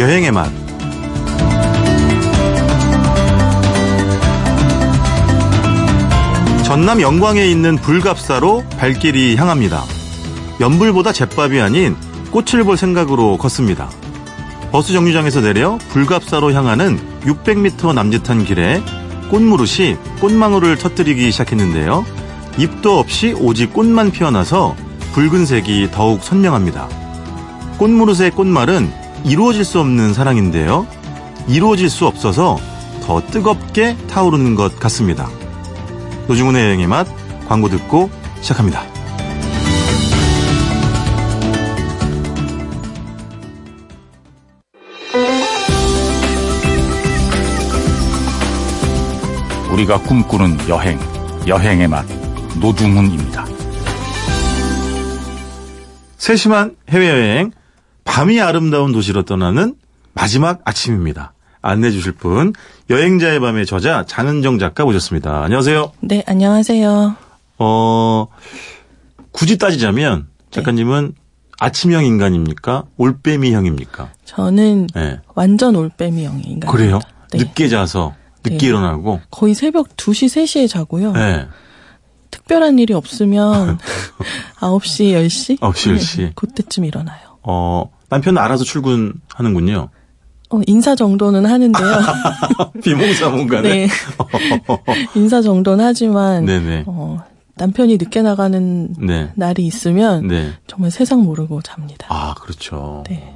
여행의 맛. 전남 영광에 있는 불갑사로 발길이 향합니다. 연불보다 잿밥이 아닌 꽃을 볼 생각으로 걷습니다. 버스 정류장에서 내려 불갑사로 향하는 600m 남짓한 길에 꽃무릇이 꽃망울을 터뜨리기 시작했는데요. 잎도 없이 오직 꽃만 피어나서 붉은색이 더욱 선명합니다. 꽃무릇의 꽃말은 이루어질 수 없는 사랑인데요. 이루어질 수 없어서 더 뜨겁게 타오르는 것 같습니다. 노중훈의 여행의 맛 광고 듣고 시작합니다. 우리가 꿈꾸는 여행, 여행의 맛, 노중훈입니다. 세심한 해외여행, 밤이 아름다운 도시로 떠나는 마지막 아침입니다. 안내해 주실 분, 여행자의 밤의 저자 장은정 작가 오셨습니다. 안녕하세요. 네, 안녕하세요. 어, 굳이 따지자면 작가님은 아침형 인간입니까? 올빼미형입니까? 저는 네. 완전 올빼미형 인간. 그래요? 네. 늦게 자서 늦게 네. 일어나고. 거의 새벽 2시, 3시에 자고요. 네. 특별한 일이 없으면 9시, 10시? 9시, 10시. 네, 그때쯤 일어나요. 어, 남편은 알아서 출근하는군요. 어, 인사 정도는 하는데요. 비몽사몽간에. 네. 인사 정도는 하지만 네네. 어, 남편이 늦게 나가는 네. 날이 있으면 네. 정말 세상 모르고 잡니다. 아, 그렇죠. 네.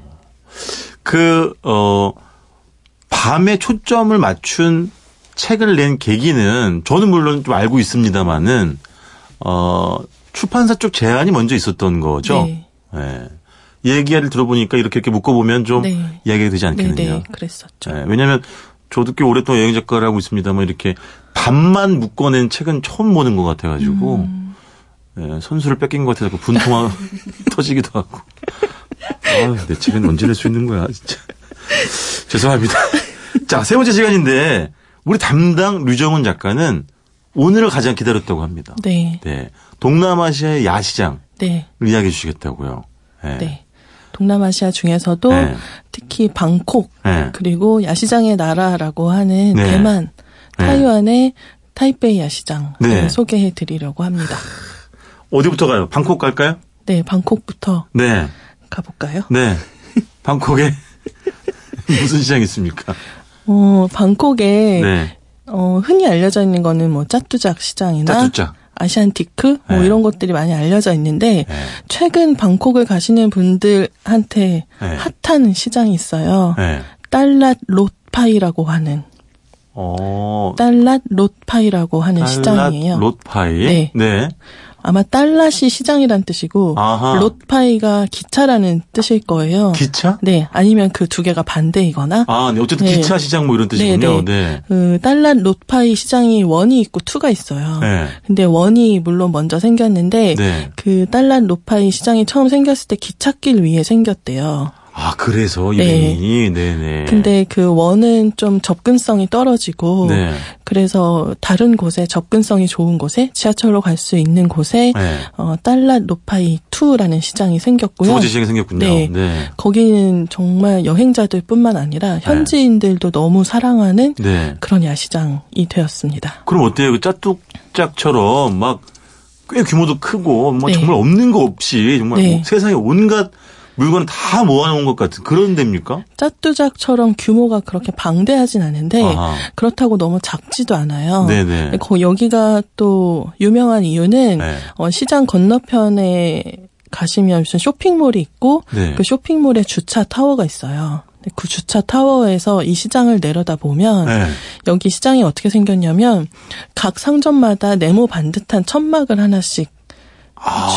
그, 어, 밤에 초점을 맞춘 책을 낸 계기는 저는 물론 좀 알고 있습니다만은, 어, 출판사 쪽 제안이 먼저 있었던 거죠. 네. 예. 얘기를 들어보니까 이렇게 이렇게 묶어보면 좀 네. 이야기가 되지 네, 않겠느냐. 네, 그랬었죠. 예, 왜냐하면 저도 꽤 오랫동안 여행 작가를 하고 있습니다만 이렇게 밤만 묶어낸 책은 처음 보는 것 같아가지고 음. 예, 선수를 뺏긴 것 같아서 분통화 터지기도 하고. 아유, 내 책은 언제 낼 수 있는 거야, 진짜. 죄송합니다. 자, 세 번째 시간인데, 우리 담당 류정훈 작가는 오늘을 가장 기다렸다고 합니다. 네. 네. 동남아시아의 야시장을 네. 이야기해 주시겠다고요. 네. 네. 동남아시아 중에서도 네. 특히 방콕 네. 그리고 야시장의 나라라고 하는 네. 대만, 네. 타이완의 타이베이 야시장을 네. 소개해 드리려고 합니다. 어디부터 가요? 방콕 갈까요? 네, 방콕부터 네. 가볼까요? 네. 방콕에 무슨 시장이 있습니까? 어, 방콕에 네. 어, 흔히 알려져 있는 거는 뭐 짜뚜작 시장이나 짜뚜짝. 아시안티크 뭐 네. 이런 것들이 많이 알려져 있는데 네. 최근 방콕을 가시는 분들한테 네. 핫한 시장이 있어요. 네. 딸랏 롯파이라고 하는 어. 딸랏 롯파이라고 하는 시장이에요. 롯파이. 네. 네. 아마 딸랏이 시장이란 뜻이고 아하. 롯파이가 기차라는 뜻일 거예요. 기차? 네, 아니면 그 두 개가 반대이거나. 아, 네. 어쨌든 네. 기차 시장 뭐 이런 뜻이군요. 네, 네. 그 딸랏 롯파이 시장이 원이 있고 투가 있어요. 네. 근데 원이 물론 먼저 생겼는데 네. 그 딸랏 롯파이 시장이 처음 생겼을 때 기찻길 위에 생겼대요. 아, 그래서 네. 이름이 네 네. 근데 그 원은 좀 접근성이 떨어지고 네. 그래서 다른 곳에 접근성이 좋은 곳에 지하철로 갈 수 있는 곳에 네. 어, 딸랏 로파이 2라는 시장이 생겼고요. 두 시장이 생겼군요. 네. 네. 거기는 정말 여행자들뿐만 아니라 현지인들도 너무 사랑하는 네. 그런 야시장이 되었습니다. 그럼 어때요? 그 짜뚝짝처럼 막 꽤 규모도 크고 뭐 네. 정말 없는 거 없이 정말 네. 뭐 세상에 온갖 물건 다 모아놓은 것 같은 그런 데입니까? 짜뚜작처럼 규모가 그렇게 방대하진 않은데 아하. 그렇다고 너무 작지도 않아요. 네네. 거 여기가 또 유명한 이유는 네. 어, 시장 건너편에 가시면 무슨 쇼핑몰이 있고 네. 그 쇼핑몰에 주차 타워가 있어요. 그 주차 타워에서 이 시장을 내려다 보면 네. 여기 시장이 어떻게 생겼냐면 각 상점마다 네모 반듯한 천막을 하나씩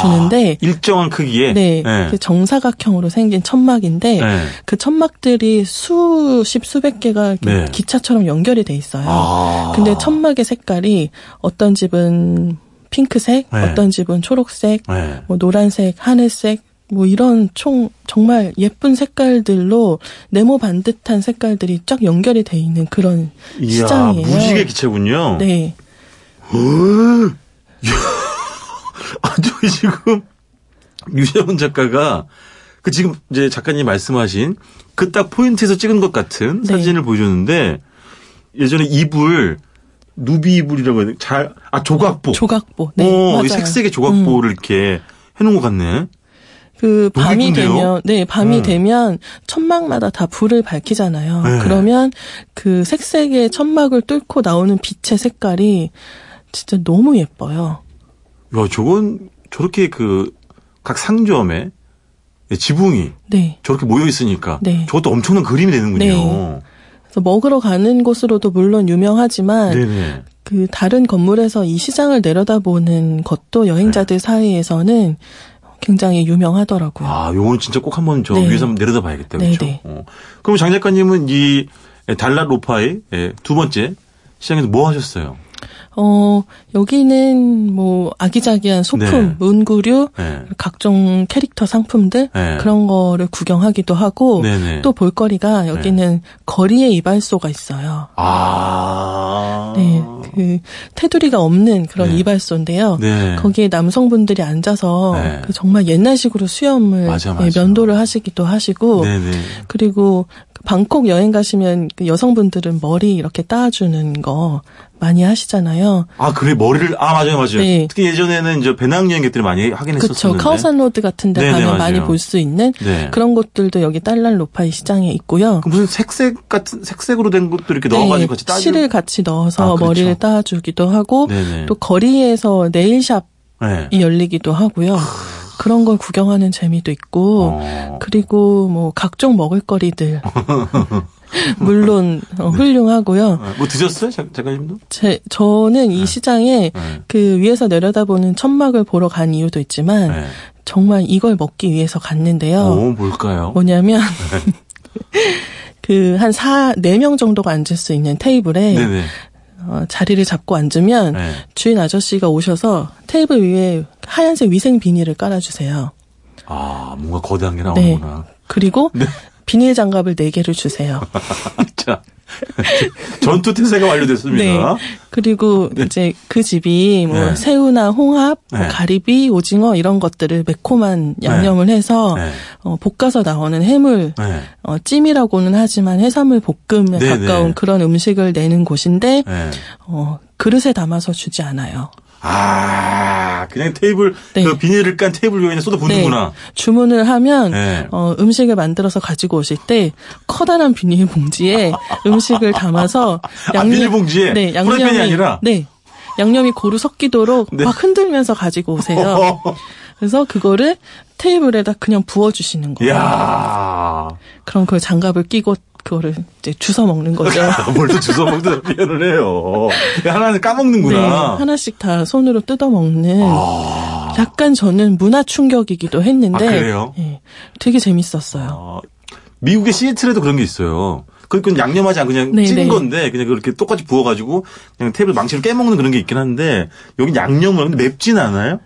주는데 일정한 크기에 네, 네. 그 정사각형으로 생긴 천막인데 네. 그 천막들이 수십 수백 개가 네. 기차처럼 연결이 돼 있어요. 아. 근데 천막의 색깔이 어떤 집은 핑크색, 네. 어떤 집은 초록색, 네. 뭐 노란색, 하늘색, 뭐 이런 총 정말 예쁜 색깔들로 네모 반듯한 색깔들이 쫙 연결이 돼 있는 그런 이야, 시장이에요. 무지개 기체군요. 네. 아, 저기 지금 유재훈 작가가 그 지금 이제 작가님 말씀하신 그 딱 포인트에서 찍은 것 같은 네. 사진을 보여줬는데 예전에 이불 누비 이불이라고 해야 돼? 잘, 아, 조각보. 조각보. 네, 어, 맞아요. 이 색색의 조각보를 이렇게 해놓은 것 같네. 그 밤이 예쁜데요? 되면 네 밤이 음. 되면 천막마다 다 불을 밝히잖아요. 네. 그러면 그 색색의 천막을 뚫고 나오는 빛의 색깔이 진짜 너무 예뻐요. 야, 저건 저렇게 그 각 상점에 지붕이 네. 저렇게 모여 있으니까 네. 저것도 엄청난 그림이 되는군요. 네. 그래서 먹으러 가는 곳으로도 물론 유명하지만 네네. 그 다른 건물에서 이 시장을 내려다보는 것도 여행자들 사이에서는 굉장히 유명하더라고요. 아, 요거는 진짜 꼭 한번 저 네. 위에서 한번 내려다 봐야겠다. 그렇죠? 어. 그럼 장 작가님은 이 달랏 로파의 예, 두 번째 시장에서 뭐 하셨어요? 어, 여기는 뭐 아기자기한 소품, 네. 문구류, 네. 각종 캐릭터 상품들 네. 그런 거를 구경하기도 하고 네네. 또 볼거리가 여기는 거리에 이발소가 있어요. 아. 네, 그 테두리가 없는 그런 네. 이발소인데요. 네. 거기에 남성분들이 앉아서 네. 그 정말 옛날식으로 수염을 맞아, 예, 맞아. 면도를 하시기도 하시고 네네. 그리고 그 방콕 여행 가시면 그 여성분들은 머리 이렇게 따주는 거 많이 하시잖아요. 아, 그래, 머리를, 아, 맞아요, 맞아요. 네. 특히 예전에는 이제 배낭여행객들이 많이 하긴 그렇죠. 했었었는데. 카오산 로드 같은 데 네네, 가면 맞아요. 많이 볼 수 있는 네. 그런 곳들도 여기 딸랏 롯파이 시장에 있고요. 그 무슨 색색 같은, 색색으로 된 것도 이렇게 넣어가지고 같이 따주 실을 같이 넣어서 아, 그렇죠. 머리를 따주기도 하고 네네. 또 거리에서 네일샵이 네. 열리기도 하고요. 그런 걸 구경하는 재미도 있고 어. 그리고 뭐 각종 먹을거리들 물론 어, 훌륭하고요. 어, 뭐 드셨어요? 작- 작가님도? 제 저는 이 시장에 네. 그 위에서 내려다보는 천막을 보러 간 이유도 있지만 네. 정말 이걸 먹기 위해서 갔는데요. 오, 뭘까요? 뭐냐면 그한사네명 정도가 앉을 수 있는 테이블에 네네. 어, 자리를 잡고 앉으면 네. 주인 아저씨가 오셔서 테이블 위에 하얀색 위생 비닐을 깔아주세요. 아, 뭔가 거대한 게 네. 나오는구나. 그리고 비닐 장갑을 네 개를 주세요. 자, 전투 태세가 완료됐습니다. 네. 그리고 이제 그 집이 뭐 네. 새우나 홍합, 뭐 네. 가리비, 오징어 이런 것들을 매콤한 양념을 해서 네. 어, 볶아서 나오는 해물 네. 어, 찜이라고는 하지만 해산물 볶음에 네, 가까운 네. 그런 음식을 내는 곳인데 네. 어, 그릇에 담아서 주지 않아요. 아, 그냥 테이블, 네. 그 비닐을 깐 테이블 위에 쏟아 붓는구나. 주문을 하면 네. 어, 음식을 만들어서 가지고 오실 때 커다란 비닐 봉지에 음식을 담아서 아, 비닐봉지에? 네, 양념이 아니라? 네. 양념이 고루 섞이도록 네. 막 흔들면서 가지고 오세요. 그래서 그거를 테이블에다 그냥 부어 주시는 거예요. 이야. 그럼 그 장갑을 끼고 그거를 이제 주워 먹는 거죠. 뭘 또 주워 먹는 표현을 해요. 하나는 네, 까먹는구나. 하나씩 다 손으로 뜯어 먹는 아. 약간 저는 문화 충격이기도 했는데 아, 그래요? 예, 되게 재밌었어요. 어, 미국의 시애틀에도 그런 게 있어요. 그건 양념하지 않고 그냥 네, 찐 네. 건데 그냥 그렇게 똑같이 부어가지고 그냥 테이블 망치로 깨먹는 그런 게 있긴 한데 여기 양념을 근데 맵진 않아요?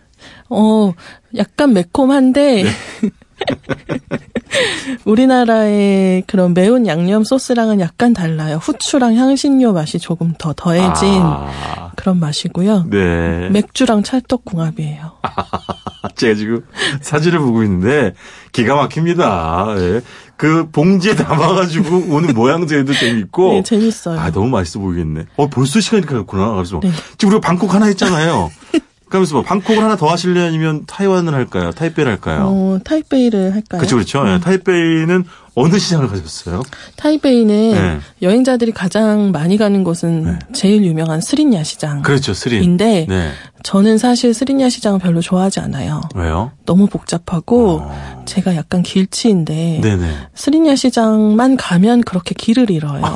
어, 약간 매콤한데, 네. 우리나라의 그런 매운 양념 소스랑은 약간 달라요. 후추랑 향신료 맛이 조금 더 더해진 아, 그런 맛이고요. 네. 맥주랑 찰떡궁합이에요. 제가 지금 사진을 보고 있는데 기가 막힙니다. 예. 그 봉지에 담아가지고 오는 모양새도 재밌고. 네, 재밌어요. 아 너무 맛있어 보이겠네. 어 벌써 시간이 갔구나. 그래서 네. 지금 우리가 방콕 하나 했잖아요. 그러면서 뭐 방콕을 하나 더 하실래 아니면 타이완을 할까요? 타이페이를 할까요? 어, 타이베이를 할까요? 그렇죠, 그렇죠. 예, 타이페이는 어느 시장을 가셨어요? 타이베이는 네. 여행자들이 가장 많이 가는 곳은 네. 제일 유명한 스린야 시장인데 그렇죠, 스린. 네. 저는 사실 스린야 시장을 별로 좋아하지 않아요. 왜요? 너무 복잡하고 어. 제가 약간 길치인데 네네. 스린야 시장만 가면 그렇게 길을 잃어요.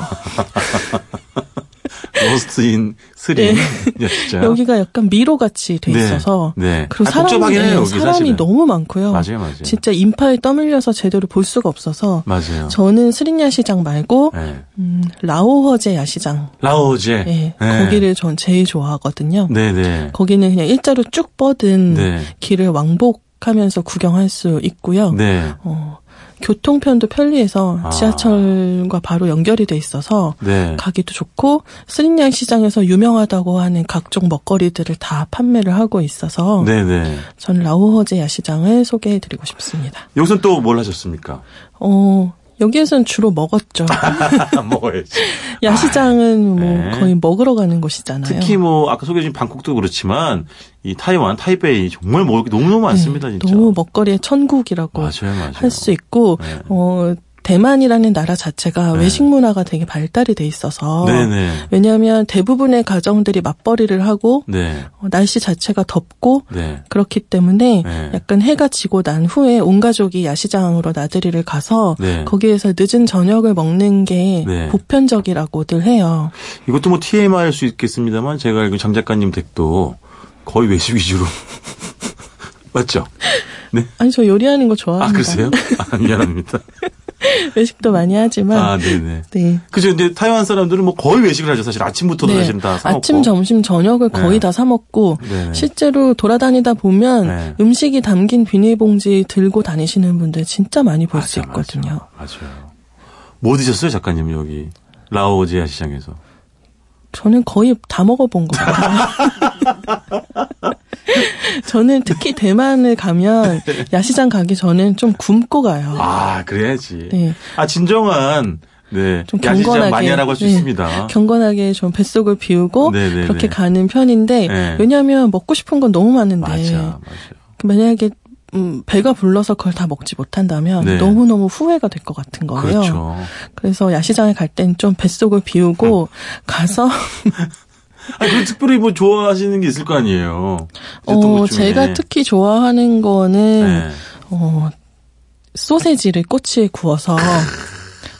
lost in 스린. 네. 진짜. 여기가 약간 미로같이 돼 네, 있어서 네. 그리고 아, 사람이, 해요, 네, 사람이 사실은. 너무 많고요. 맞아요, 맞아요. 진짜 인파에 떠밀려서 제대로 볼 수가 없어서 맞아요. 저는 스린 야 시장 말고 네. 음, 라오허제 야시장 라오제. 예, 네. 거기를 전 제일 좋아하거든요. 네네. 거기는 그냥 일자로 쭉 뻗은 네. 길을 왕복 하면서 구경할 수 있고요. 네. 어, 교통편도 편리해서 아. 지하철과 바로 연결이 돼 있어서 네. 가기도 좋고 스린양 시장에서 유명하다고 하는 각종 먹거리들을 다 판매를 하고 있어서 네네. 저는 라오허제 야시장을 소개해드리고 싶습니다. 여기서는 또뭘 하셨습니까? 어 여기에서는 주로 먹었죠. 먹어야지. 야시장은 뭐 네. 거의 먹으러 가는 곳이잖아요. 특히 뭐 아까 소개해주신 방콕도 그렇지만 이 타이완, 타이베이 정말 먹을 게 너무너무 많습니다, 네, 진짜. 너무 먹거리의 천국이라고. 할 수 있고 네. 어 대만이라는 나라 자체가 네. 외식 문화가 되게 발달이 돼 있어서 네네. 왜냐하면 대부분의 가정들이 맞벌이를 하고 네. 어, 날씨 자체가 덥고 네. 그렇기 때문에 네. 약간 해가 지고 난 후에 온 가족이 야시장으로 나들이를 가서 네. 거기에서 늦은 저녁을 먹는 게 네. 보편적이라고들 해요. 이것도 뭐 TMI일 수 있겠습니다만 제가 알고 장 작가님 댁도 거의 외식 위주로 맞죠? 네. 아니 저 요리하는 거 좋아합니다. 아 그러세요? 아, 미안합니다. 외식도 많이 하지만 아 네네. 네. 그죠? 이제 타이완 사람들은 뭐 거의 외식을 하죠. 사실 아침부터도 네. 사실은 다 사먹고. 아침, 점심, 저녁을 거의 네. 다 사 먹고 네네. 실제로 돌아다니다 보면 네. 음식이 담긴 비닐봉지 들고 다니시는 분들 진짜 많이 볼수 맞아, 있거든요. 맞아. 맞아요. 뭐 드셨어요, 작가님 여기 라오지아 시장에서? 저는 거의 다 먹어본 것 같아요. 저는 특히 대만을 가면 야시장 가기 전엔 좀 굶고 가요. 아 그래야지. 네. 아 진정한 네 좀 경건하게 마니아라고 할수 네. 있습니다. 경건하게 좀 뱃속을 비우고 네네네. 그렇게 가는 편인데 네. 왜냐하면 먹고 싶은 건 너무 많은데 맞아, 맞아. 만약에 음, 배가 불러서 그걸 다 먹지 못한다면 네. 너무너무 후회가 될 것 같은 거예요. 그렇죠. 그래서 야시장에 갈 땐 좀 뱃속을 비우고 가서 아니, 그 특별히 뭐 좋아하시는 게 있을 거 아니에요. 어, 것 중에. 제가 특히 좋아하는 거는 네. 어, 소세지를 꼬치에 구워서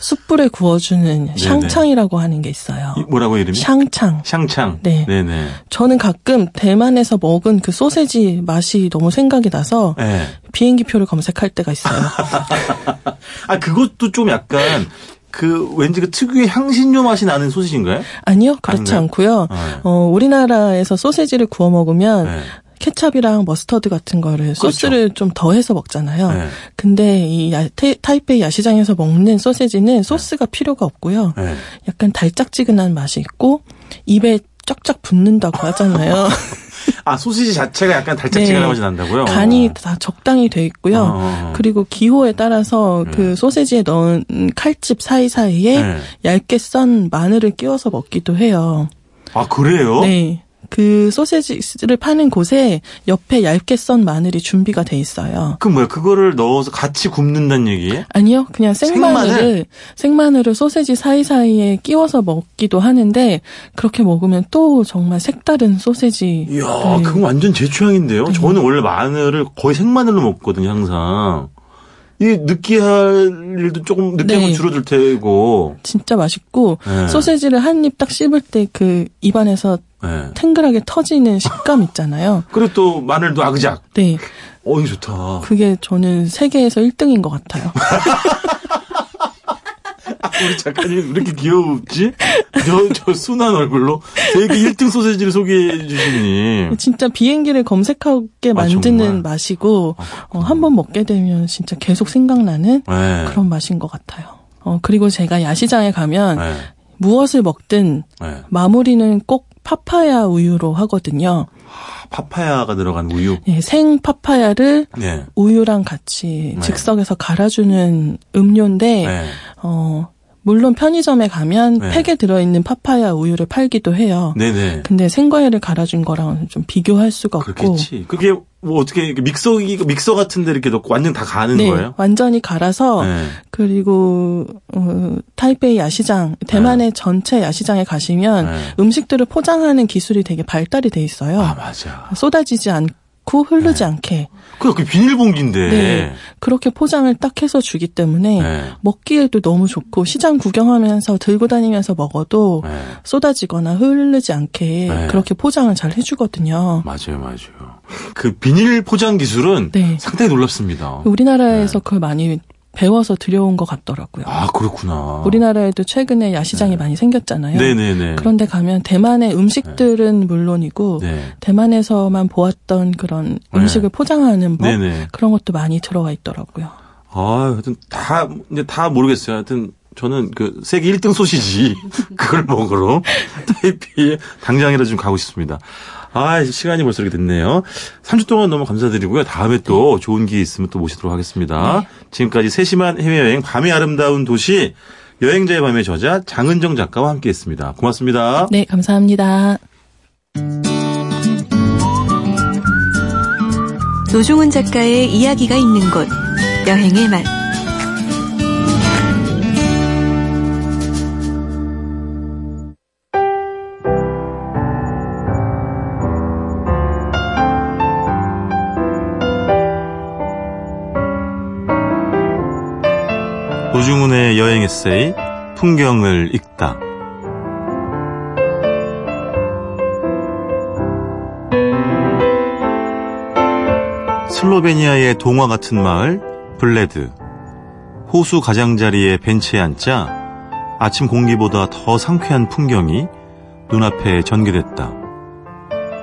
숯불에 구워주는 샹창이라고 하는 게 있어요. 이- 뭐라고 이름이? 샹창. 샹창. 네. 네네. 저는 가끔 대만에서 먹은 그 소세지 맛이 너무 생각이 나서 네. 비행기표를 검색할 때가 있어요. 아 그것도 좀 약간 그 왠지 그 특유의 향신료 맛이 나는 소시지인가요? 아니요, 그렇지 아닌가요? 않고요. 네. 어, 우리나라에서 소세지를 구워 먹으면 네. 케찹이랑 머스터드 같은 거를 소스를 좀 더해서 먹잖아요. 네. 근데 이 야- 테- 타이페이 야시장에서 먹는 소세지는 소스가 필요가 없고요. 네. 약간 달짝지근한 맛이 있고 입에 쫙쫙 붙는다고 하잖아요. 아 소시지 자체가 약간 달짝지근한 네. 맛이 난다고요? 간이 다 적당히 돼 있고요. 어. 그리고 기호에 따라서 그 소세지에 넣은 칼집 사이 사이에 네. 얇게 썬 마늘을 끼워서 먹기도 해요. 아 그래요? 네. 그 소세지를 파는 곳에 옆에 얇게 썬 마늘이 준비가 돼 있어요. 그 뭐야 그거를 넣어서 같이 굽는다는 얘기예요? 아니요, 그냥 생마늘을 생마늘? 생마늘을 소세지 사이사이에 끼워서 먹기도 하는데 그렇게 먹으면 또 정말 색다른 소세지. 이야, 네. 그건 완전 제 취향인데요. 저는 원래 마늘을 거의 생마늘로 먹거든요, 항상. 이 느끼할 일도 조금 느끼하면 네. 줄어들 테고. 진짜 맛있고 네. 소세지를 한 입 딱 씹을 때 그 입안에서 네. 탱글하게 터지는 식감 있잖아요. 그리고 또 마늘도 아그작. 네, 어, 이거 좋다. 그게 저는 세계에서 1등인 것 같아요. 우리 작가님 왜 이렇게 귀여웠지? 저, 저 순한 얼굴로 세계 1등 소세지를 소개해 주시니. 진짜 비행기를 검색하게 아, 만드는 정말? 맛이고 아, 어, 한 번 먹게 되면 진짜 계속 생각나는 네. 그런 맛인 것 같아요. 어, 그리고 제가 야시장에 가면 네. 무엇을 먹든 네. 마무리는 꼭 파파야 우유로 하거든요. 파파야가 들어간 우유. 예, 생 파파야를 네. 우유랑 같이 네. 즉석에서 갈아주는 음료인데, 네. 어, 물론 편의점에 가면 네. 팩에 들어있는 파파야 우유를 팔기도 해요. 네네. 근데 생과일을 갈아준 거랑 좀 비교할 수가 없고. 그렇겠지. 그게 뭐 어떻게 믹서기 믹서 같은데 이렇게 넣고 완전 다 가는 네, 거예요? 완전히 갈아서 네. 그리고 어, 타이베이 야시장, 대만의 전체 야시장에 가시면 네. 음식들을 포장하는 기술이 되게 발달이 돼 있어요. 아 맞아. 쏟아지지 않고 흐르지 않게 그 그 비닐봉지인데. 네. 그렇게 포장을 딱 해서 주기 때문에 네. 먹기에도 너무 좋고 시장 구경하면서 들고 다니면서 먹어도 네. 쏟아지거나 흐르지 않게 네. 그렇게 포장을 잘 해주거든요. 맞아요, 맞아요. 그 비닐 포장 기술은 네. 상당히 놀랍습니다. 우리나라에서 그걸 많이 배워서 들여온 것 같더라고요. 아 그렇구나. 우리나라에도 최근에 야시장이 많이 생겼잖아요. 네네네. 그런데 가면 대만의 음식들은 물론이고 네. 대만에서만 보았던 그런 네. 음식을 포장하는 법 네네. 그런 것도 많이 들어와 있더라고요. 아, 하여튼 다 이제 다 모르겠어요. 하여튼 저는 그 세계 1등 소시지 그걸 먹으러 타이피에 당장이라도 좀 가고 싶습니다. 아, 시간이 벌써 이렇게 됐네요. 3주 동안 너무 감사드리고요. 다음에 또 좋은 기회 있으면 또 모시도록 하겠습니다. 네. 지금까지 세심한 해외여행 밤의 아름다운 도시 여행자의 밤의 저자 장은정 작가와 함께 했습니다. 고맙습니다. 네, 감사합니다. 노중훈 작가의 이야기가 있는 곳 여행의 맛 여행 에세이 풍경을 읽다. 슬로베니아의 동화 같은 마을 블레드. 호수 가장자리에 벤치에 앉자 아침 공기보다 더 상쾌한 풍경이 눈앞에 전개됐다.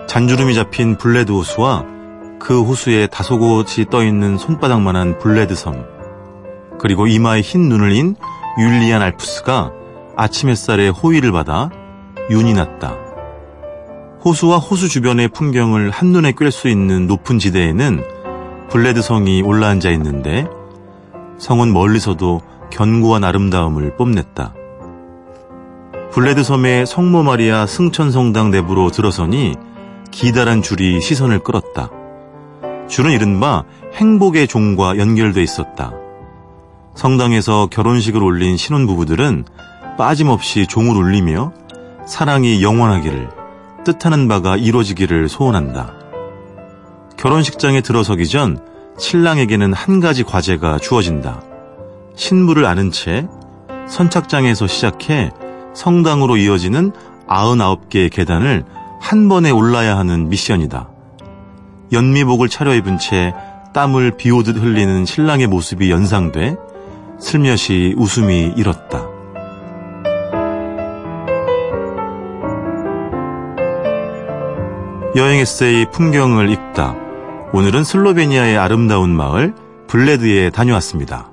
잔주름이 잡힌 블레드 호수와 그 호수에 다소곳이 떠있는 손바닥만한 블레드 섬. 그리고 이마에 흰 눈을 인 율리안 알프스가 아침 햇살에 호위를 받아 윤이 났다. 호수와 호수 주변의 풍경을 한눈에 꿰 수 있는 높은 지대에는 블레드 성이 올라앉아 있는데 성은 멀리서도 견고한 아름다움을 뽐냈다. 블레드 섬의 성모 마리아 승천성당 내부로 들어서니 기다란 줄이 시선을 끌었다. 줄은 이른바 행복의 종과 연결돼 있었다. 성당에서 결혼식을 올린 신혼부부들은 빠짐없이 종을 울리며 사랑이 영원하기를 뜻하는 바가 이루어지기를 소원한다. 결혼식장에 들어서기 전 신랑에게는 한 가지 과제가 주어진다. 신부를 아는 채 선착장에서 시작해 성당으로 이어지는 99개의 계단을 한 번에 올라야 하는 미션이다. 연미복을 차려입은 채 땀을 비오듯 흘리는 신랑의 모습이 연상돼 슬며시 웃음이 일었다. 여행 에세이 풍경을 읽다. 오늘은 슬로베니아의 아름다운 마을 블레드에 다녀왔습니다.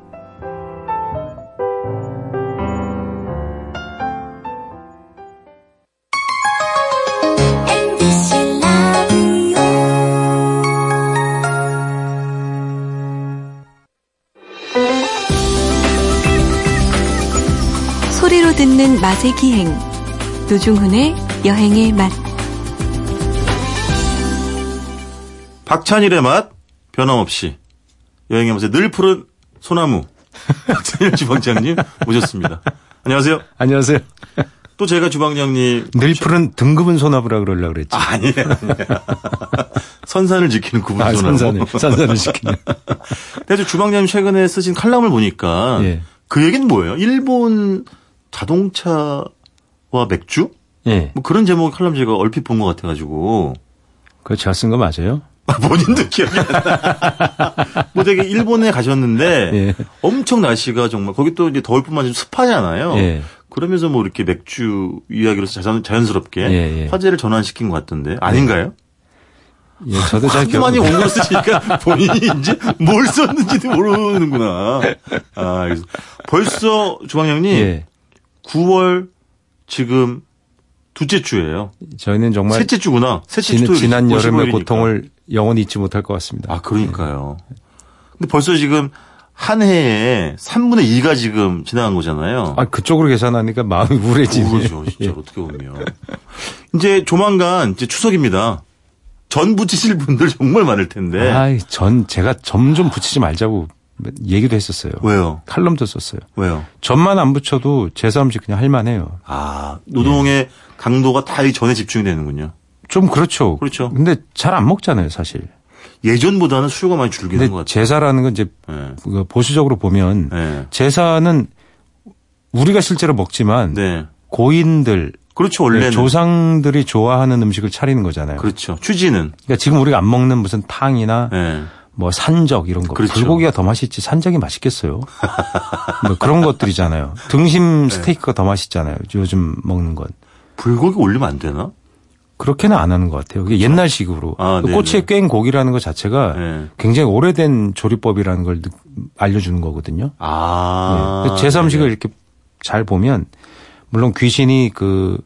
맛의 기행 노중훈의 여행의 맛 박찬일의 맛 변함없이 여행의 맛에 늘 푸른 소나무 박찬일 주방장님 모셨습니다. 안녕하세요. 안녕하세요. 또 제가 주방장님 늘 푸른 등급은 소나무라 그러려고 그랬지. 아니에요. 아니에요. 선산을 지키는 구분 아, 소나무. 선산을, 선산을 시키는. 그래서 주방장님 최근에 쓰신 칼럼을 보니까 예. 그 얘기는 뭐예요? 일본 자동차와 맥주? 예. 뭐 그런 제목의 칼럼 제가 얼핏 본 것 같아가지고 그거 제가 쓴 거 맞아요? 아, 본인도 기억이 안 나. 뭐 되게 일본에 가셨는데 예. 엄청 날씨가 정말 거기 또 이제 더울 뿐만 아니라 습하잖아요. 예. 그러면서 뭐 이렇게 맥주 이야기로서 자연, 자연스럽게 예, 예. 화제를 전환시킨 것 같던데 아닌가요? 예, 저도 잘 기억 많이 원고를 쓰시니까 본인이 이제 뭘 썼는지도 모르는구나. 아, 그래서 벌써 주방장님 예. 9월 지금 둘째 주예요. 저희는 정말 셋째 주구나. 셋째 지난, 주도 지난 여름의 55일이니까. 고통을 영원히 잊지 못할 것 같습니다. 아, 그러니까요. 근데 벌써 지금 한 해에 3분의 2가 지금 지나간 거잖아요. 아, 그쪽으로 계산하니까 마음이 우울해지네. 그렇죠. 진짜 어떻게 보면. 이제 조만간 이제 추석입니다. 전 부치실 분들 정말 많을 텐데. 아이, 전, 제가 점 좀 붙이지 말자고 얘기도 했었어요. 왜요? 칼럼도 썼어요. 왜요? 점만 안 붙여도 제사 음식 그냥 할만해요. 아, 노동의 강도가 다 이 전에 집중이 되는군요. 좀 그렇죠. 그렇죠. 근데 잘 안 먹잖아요, 사실. 예전보다는 수요가 많이 줄긴 한 근데 것 같아요. 제사라는 건 이제 네. 그 보수적으로 보면 네. 제사는 우리가 실제로 먹지만 네. 고인들, 그렇죠. 원래는. 조상들이 좋아하는 음식을 차리는 거잖아요. 그렇죠. 취지는. 그러니까 지금 우리가 안 먹는 무슨 탕이나 네. 뭐 산적 이런 거 그렇죠. 불고기가 더 맛있지 산적이 맛있겠어요. 뭐 그런 것들이잖아요. 등심 네. 스테이크가 더 맛있잖아요. 요즘 먹는 건. 불고기 올리면 안 되나? 그렇게는 안 하는 것 같아요. 그게 옛날식으로 아, 그 네네. 꼬치에 꽹 고기라는 것 자체가 네. 굉장히 오래된 조리법이라는 걸 느- 알려주는 거거든요. 아. 네. 네네. 이렇게 잘 보면 물론 귀신이 그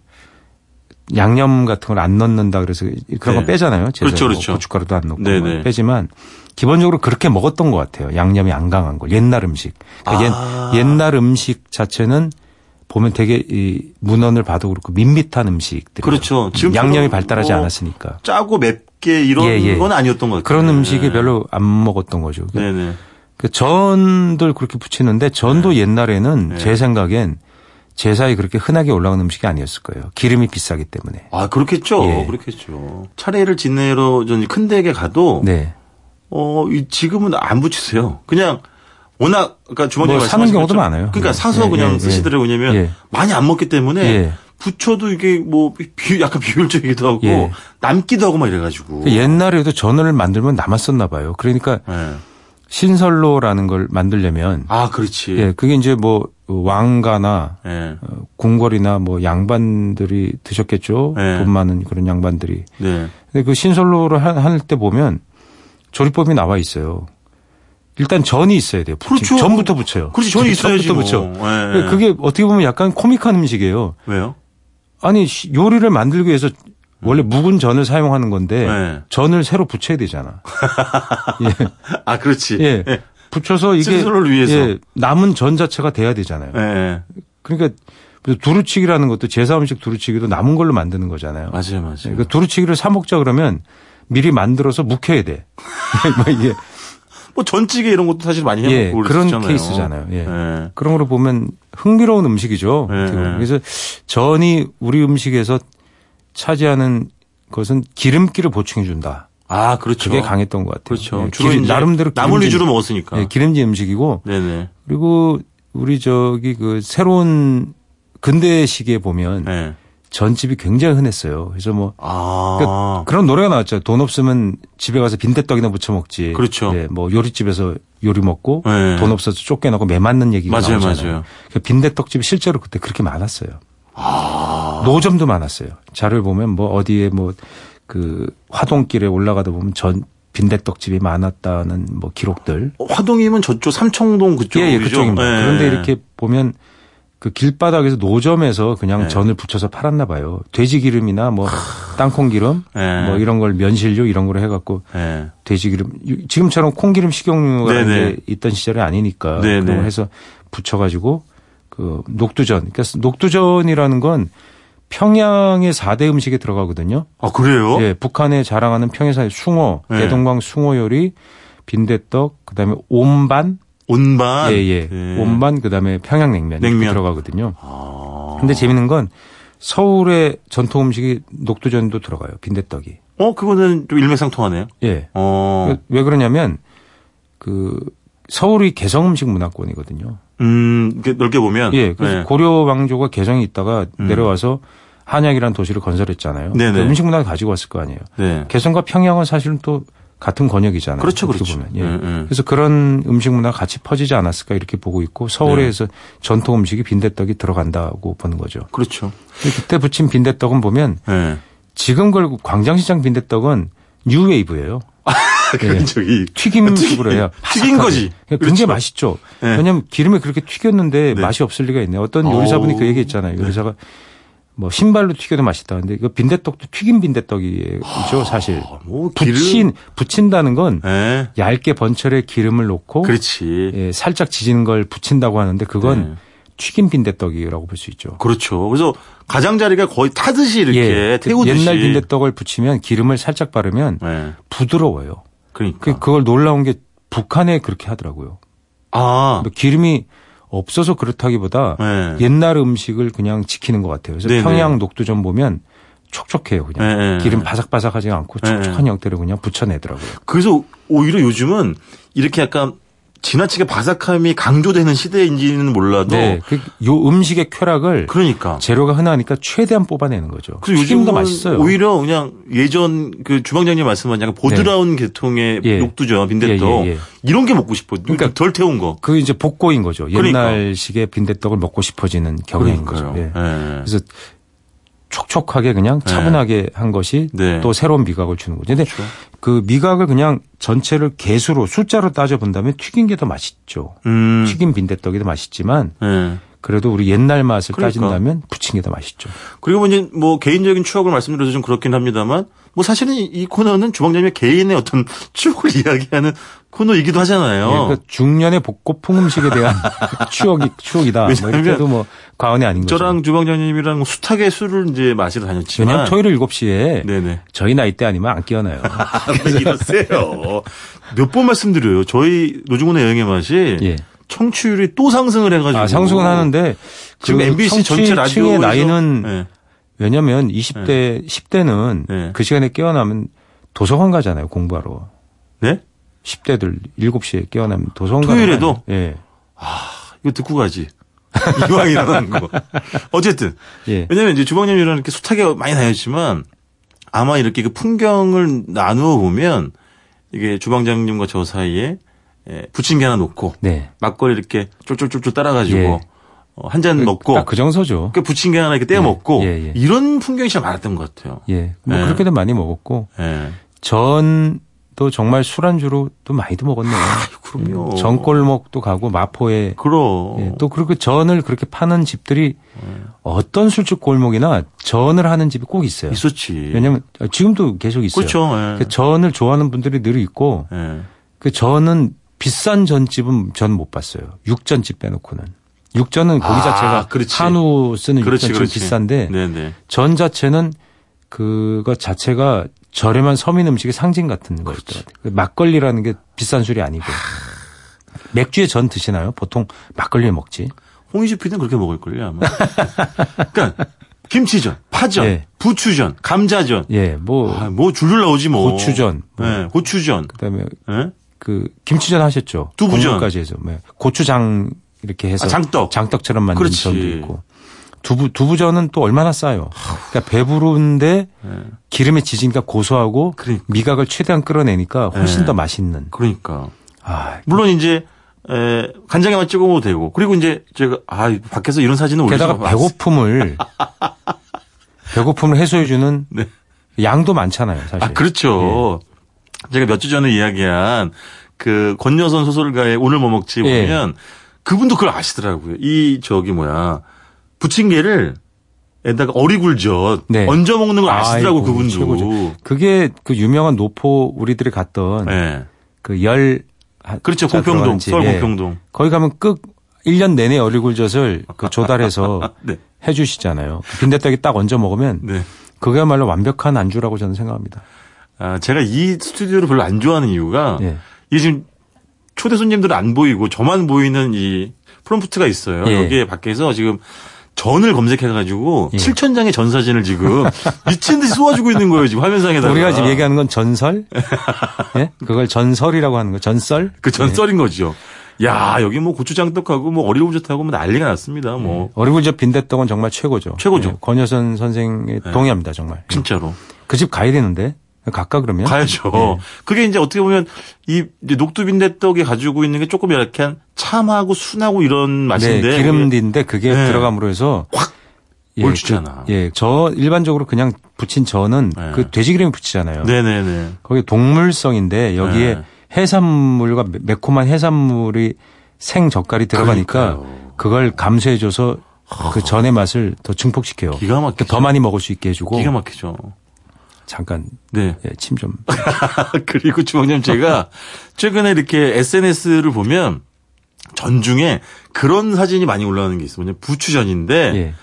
양념 같은 걸 안 넣는다 그래서 그런 네. 거 빼잖아요. 제사 그렇죠, 뭐 그렇죠. 고춧가루도 안 넣고 네네. 빼지만 기본적으로 그렇게 먹었던 것 같아요. 양념이 안 강한 걸 옛날 음식. 그러니까 아. 옛, 옛날 음식 자체는 보면 되게 이 문헌을 봐도 그렇고 밋밋한 음식들. 그렇죠. 지금처럼 양념이 발달하지 뭐 않았으니까 짜고 맵게 이런 예, 예. 건 아니었던 것 같아요. 그런 음식이 네. 별로 안 먹었던 거죠. 그 네네. 그 전들 그렇게 부치는데 전도 옛날에는 네. 제 생각엔 제사에 그렇게 흔하게 올라가는 음식이 아니었을 거예요. 기름이 비싸기 때문에. 아, 그렇겠죠. 예. 그렇겠죠. 차례를 지내러 전큰 댁에 가도 네. 어, 이 지금은 안 붙이세요. 그냥 워낙 아까 주방장님 뭐 사는 경우도 많아요. 그러니까 예, 사서 예, 그냥 예, 쓰시더라고요. 왜냐면 예. 많이 안 먹기 때문에 예. 붙여도 이게 뭐 비, 약간 비효율적이기도 하고 예. 남기도 하고 막 이래가지고. 그 옛날에도 전을 만들면 남았었나 봐요. 그러니까 예. 신설로라는 걸 만들려면 아, 그렇지. 예, 그게 이제 뭐 왕가나 예. 어, 궁궐이나 뭐 양반들이 드셨겠죠. 예. 돈 많은 그런 양반들이. 네. 근데 그 신설로를 할 때 보면 조리법이 나와 있어요. 일단 전이 있어야 돼요. 그렇죠. 전부터 붙여요. 그렇지, 전이 있어야지. 전부터 뭐. 붙여. 예, 예. 그게 어떻게 보면 약간 코믹한 음식이에요. 왜요? 아니 시- 요리를 만들기 위해서 원래 묵은 전을 사용하는 건데 네. 전을 새로 붙여야 되잖아. 예. 아, 그렇지. 예. 예. 붙여서 이게 신선을 위해서. 예, 남은 전 자체가 돼야 되잖아요. 예. 그러니까 두루치기라는 것도 제사 음식 두루치기도 남은 걸로 만드는 거잖아요. 맞아요, 맞아요. 그러니까 두루치기를 사 먹자 그러면 미리 만들어서 묵혀야 돼. 뭐 이게 뭐 전찌개 이런 것도 사실 많이 예, 해먹고 그런 그랬었잖아요. 케이스잖아요. 예. 예. 그런 거로 보면 흥미로운 음식이죠. 보면. 네. 그래서 전이 우리 음식에서 차지하는 것은 기름기를 보충해 준다. 아, 그렇죠. 그게 강했던 것 같아요. 그렇죠. 예, 주로 기름- 이제 나름대로 나물 기름진- 위주로 먹었으니까. 예, 기름진 음식이고 네네. 그리고 우리 저기 그 새로운 근대 시기에 보면 네. 전집이 굉장히 흔했어요. 그래서 뭐 아. 그러니까 그런 노래가 나왔죠. 돈 없으면 집에 가서 빈대떡이나 부쳐 먹지. 그렇죠. 예, 뭐 요리집에서 요리 먹고 네. 돈 없어서 쫓겨나고 매 맞는 얘기가 맞아요, 나오잖아요. 맞아요. 그 빈대떡집이 실제로 그때 그렇게 많았어요. 아. 노점도 많았어요. 자료를 보면 뭐 어디에 뭐 그 화동길에 올라가다 보면 전 빈대떡집이 많았다는 뭐 기록들. 어, 화동이면 저쪽 삼청동 그쪽 예, 예, 그쪽입니다. 예. 그런데 이렇게 보면 그 길바닥에서 노점에서 그냥 네. 전을 붙여서 팔았나 봐요. 돼지 기름이나 뭐 땅콩 기름 네. 뭐 이런 걸 면실류 이런 걸 해갖고 예. 돼지 기름 지금처럼 콩기름 식용유가 네네. 이제 있던 시절이 아니니까 네네. 그런 걸 해서 붙여가지고 그 녹두전. 그러니까 녹두전이라는 건 평양의 4대 음식에 들어가거든요. 아, 그래요? 예, 북한에 자랑하는 평해사의 숭어, 네. 대동강 숭어 요리, 빈대떡, 그다음에 온반, 온반. 예, 예. 예. 온반 그다음에 평양냉면 냉면. 들어가거든요. 아. 근데 재밌는 건 서울의 전통 음식이 녹두전도 들어가요. 빈대떡이. 어, 그거는 좀 일맥상통하네요. 예. 어. 왜 그러냐면 그 서울이 개성 음식 문화권이거든요. 음, 넓게 보면. 예. 그래서 네. 고려 왕조가 개성에 있다가 음. 내려와서 한양이라는 도시를 건설했잖아요. 네네. 그 음식 문화를 가지고 왔을 거 아니에요. 네. 개성과 평양은 사실은 또 같은 권역이잖아요. 그렇죠, 그렇죠. 보면. 예. 음, 음. 그래서 그런 음식 문화가 같이 퍼지지 않았을까 이렇게 보고 있고 서울에서 네. 전통 음식이 빈대떡이 들어간다고 보는 거죠. 그렇죠. 그때 붙인 빈대떡은 보면 예. 지금 걸고 광장시장 빈대떡은 뉴웨이브예요. 그 예. 저기 튀김식으로 해요. 튀긴 거지. 굉장히 그렇죠. 맛있죠. 네. 왜냐하면 기름에 그렇게 튀겼는데 네. 맛이 없을 리가 있네 요. 어떤 요리사분이 어우. 그 얘기했잖아요. 요리사가 뭐 신발로 튀겨도 맛있다. 근데 그 빈대떡도 튀김 빈대떡이죠, 사실. 아, 뭐 기름. 붙인 붙인다는 건 예. 얇게 번철에 기름을 놓고 그렇지. 예, 살짝 지지는 걸 붙인다고 하는데 그건 네. 튀김 빈대떡이라고 볼 수 있죠. 그렇죠. 그래서 가장자리가 거의 타듯이 이렇게 예, 그 태우듯이. 옛날 빈대떡을 붙이면 기름을 살짝 바르면 예. 부드러워요. 그러니까. 그 그걸 놀라운 게 북한에 그렇게 하더라고요. 아. 뭐 기름이 없어서 그렇다기보다 예. 옛날 음식을 그냥 지키는 것 같아요. 그래서 네네. 평양 녹두전 보면 촉촉해요. 그냥 예, 예. 기름 바삭바삭하지 않고 예, 촉촉한 형태로 그냥 붙여내더라고요. 그래서 오히려 요즘은 이렇게 약간 지나치게 바삭함이 강조되는 시대인지는 몰라도 네, 그 요 음식의 쾌락을 그러니까 재료가 흔하니까 최대한 뽑아내는 거죠. 그래서 튀김도 맛있어요. 오히려 그냥 예전 그 주방장님 말씀한 약간 보드라운 계통의 예. 녹두전 빈대떡 예, 예, 예. 이런 게 먹고 싶어. 그러니까 그러니까 덜 태운 거. 그 이제 복고인 거죠. 그러니까. 옛날식의 빈대떡을 먹고 싶어지는 경향인 거죠. 예. 예. 그래서 촉촉하게 그냥 차분하게 한 것이 네. 또 새로운 미각을 주는 거죠. 근데 그렇죠. 그 미각을 그냥 전체를 개수로 숫자로 따져 본다면 튀긴 게 더 맛있죠. 음. 튀긴 빈대떡이 더 맛있지만 네. 그래도 우리 옛날 맛을 그러니까. 따진다면 부친 게 더 맛있죠. 그리고 이제 뭐 개인적인 추억을 말씀드려서 좀 그렇긴 합니다만 뭐 사실은 이- 이 코너는 주방장님의 개인의 어떤 추억을 이야기하는 코너이기도 하잖아요. 예, 그러니까 중년의 복고풍 음식에 대한 추억이 추억이다. 뭐 왜냐하면 뭐 과언이 아닌 거죠. 저랑 주방장님이랑 숱하게 술을 이제 마시러 다녔지만 왜냐하면 토요일 7시에 네네. 저희 나이 때 아니면 안 깨어나요. 왜 이러세요? 몇 번 말씀드려요. 저희 노중훈의 여행의 맛이 예. 청취율이 또 상승을 해가지고 아, 상승은 하는데 지금 그 MBC 전체 라디오의 나이는 네. 왜냐면 20대, 10대는 네. 그 시간에 깨어나면 도서관 가잖아요, 공부하러. 네? 10대들 7시에 깨어나면 도서관 토요일에도? 예. 이거 듣고 가지. 이왕 일어나는 거. 어쨌든 예. 왜냐면 이제 주방장님이랑 이렇게 숱하게 많이 다녔지만 아마 이렇게 그 풍경을 나누어 보면 이게 주방장님과 저 사이에 예, 부침개 하나 놓고 네. 막걸리 이렇게 쫄쫄쫄쫄 따라가지고 예. 한잔 먹고 딱그 정서죠. 그 부침개 하나 이렇게 떼어 예, 먹고 예, 예. 이런 풍경이 참 많았던 것 같아요. 예. 뭐 예. 그렇게도 많이 먹었고 예. 전 도 정말 술안주로 또 많이도 먹었네요. 그럼요. 전골목도 가고 마포에 그럼. 예, 또 그렇게 전을 그렇게 파는 집들이 어떤 술집 골목이나 전을 하는 집이 꼭 있어요. 있었지. 왜냐면 지금도 계속 있어요. 그렇죠. 예. 그 전을 좋아하는 분들이 늘 있고 예. 그 전은 비싼 전집은 전 못 봤어요. 육전집 빼놓고는. 육전은 고기 아, 자체가 그렇지. 한우 쓰는 그렇지, 육전집 그렇지. 비싼데 네네. 전 자체는 그거 자체가 저렴한 서민 음식의 상징 같은 것 같아요. 그 막걸리라는 게 비싼 술이 아니고. 맥주에 전 드시나요? 보통 막걸리에 먹지. 홍희주 PD는 그렇게 먹을걸요, 아마. 그러니까, 김치전, 파전, 예. 부추전, 감자전. 예, 뭐 아, 뭐 줄줄 나오지 뭐. 고추전, 뭐. 예, 고추전. 그다음에 예? 그 김치전 하셨죠. 두부전. 국물까지 해서 뭐 고추장 이렇게 해서 아, 장떡. 장떡처럼 만든 그렇지. 전도 있고. 두부 두부전은 또 얼마나 싸요. 그러니까 배부른데 예. 기름에 지지니까 고소하고 그러니까. 미각을 최대한 끌어내니까 훨씬 네. 더 맛있는. 그러니까. 아, 물론 이제, 에, 간장에만 찍어 먹어도 되고. 그리고 이제 제가, 아, 밖에서 이런 사진을 게다가 배고픔을 배고픔을 해소해주는 네. 양도 많잖아요, 사실. 아, 그렇죠. 제가 몇 주 전에 이야기한 그 권여선 소설가의 오늘 뭐 먹지 예. 보면 그분도 그걸 아시더라고요. 이 저기 뭐야 부침개를 에다가 어리굴젓 네. 얹어 먹는 걸 아시더라고 아이고, 그분도. 최고죠. 그게 그 유명한 노포 우리들이 갔던 네. 그열 그렇죠. 공평동, 서울 공평동. 거기 가면 끝 1년 내내 어리굴젓을 그 조달해서 네. 해 주시잖아요. 그 빈대떡이 딱 얹어 먹으면 네. 그게야말로 완벽한 안주라고 저는 생각합니다. 아, 제가 이 스튜디오를 별로 안 좋아하는 이유가 예. 이 지금 초대 손님들은 안 보이고 저만 보이는 이 프롬프트가 있어요. 예. 여기에 밖에서 지금 전을 검색해가지고 예. 7천 장의 전 사진을 지금 미친 듯이 쏘아주고 있는 거예요 지금 화면상에다가. 우리가 지금 얘기하는 건 전설? 예? 그걸 전설이라고 하는 거. 전설? 그 전설인 거죠. 야 여기 뭐 고추장떡하고 뭐 어리고젓하고 뭐 난리가 났습니다. 뭐 어리굴젓 빈대떡은 정말 최고죠. 최고죠. 예, 권여선 선생에 동의합니다, 정말. 예. 진짜로 그 집 가야 되는데. 가까 그러면? 가야죠. 예. 그게 이제 어떻게 보면 이 녹두빈대떡이 가지고 있는 게 조금 약간 참하고 순하고 이런 맛인데 네, 기름인데 그게 네. 들어감으로 해서 확 예, 올주잖아. 그, 예, 저 일반적으로 그냥 붙인 저는 네. 그 돼지 기름이 붙이잖아요. 네네네. 거기 동물성인데 여기에 네. 해산물과 매- 매콤한 해산물이 생 젓갈이 들어가니까 그러니까요. 그걸 감수해줘서 그 전의 맛을 더 증폭시켜요. 기가 막히죠. 더 많이 먹을 수 있게 해주고 기가 막히죠. 잠깐 네. 예, 침 좀. 그리고 주방님 제가 최근에 이렇게 SNS를 보면 전 중에 그런 사진이 많이 올라오는 게 있어요. 뭐냐 부추전인데 예.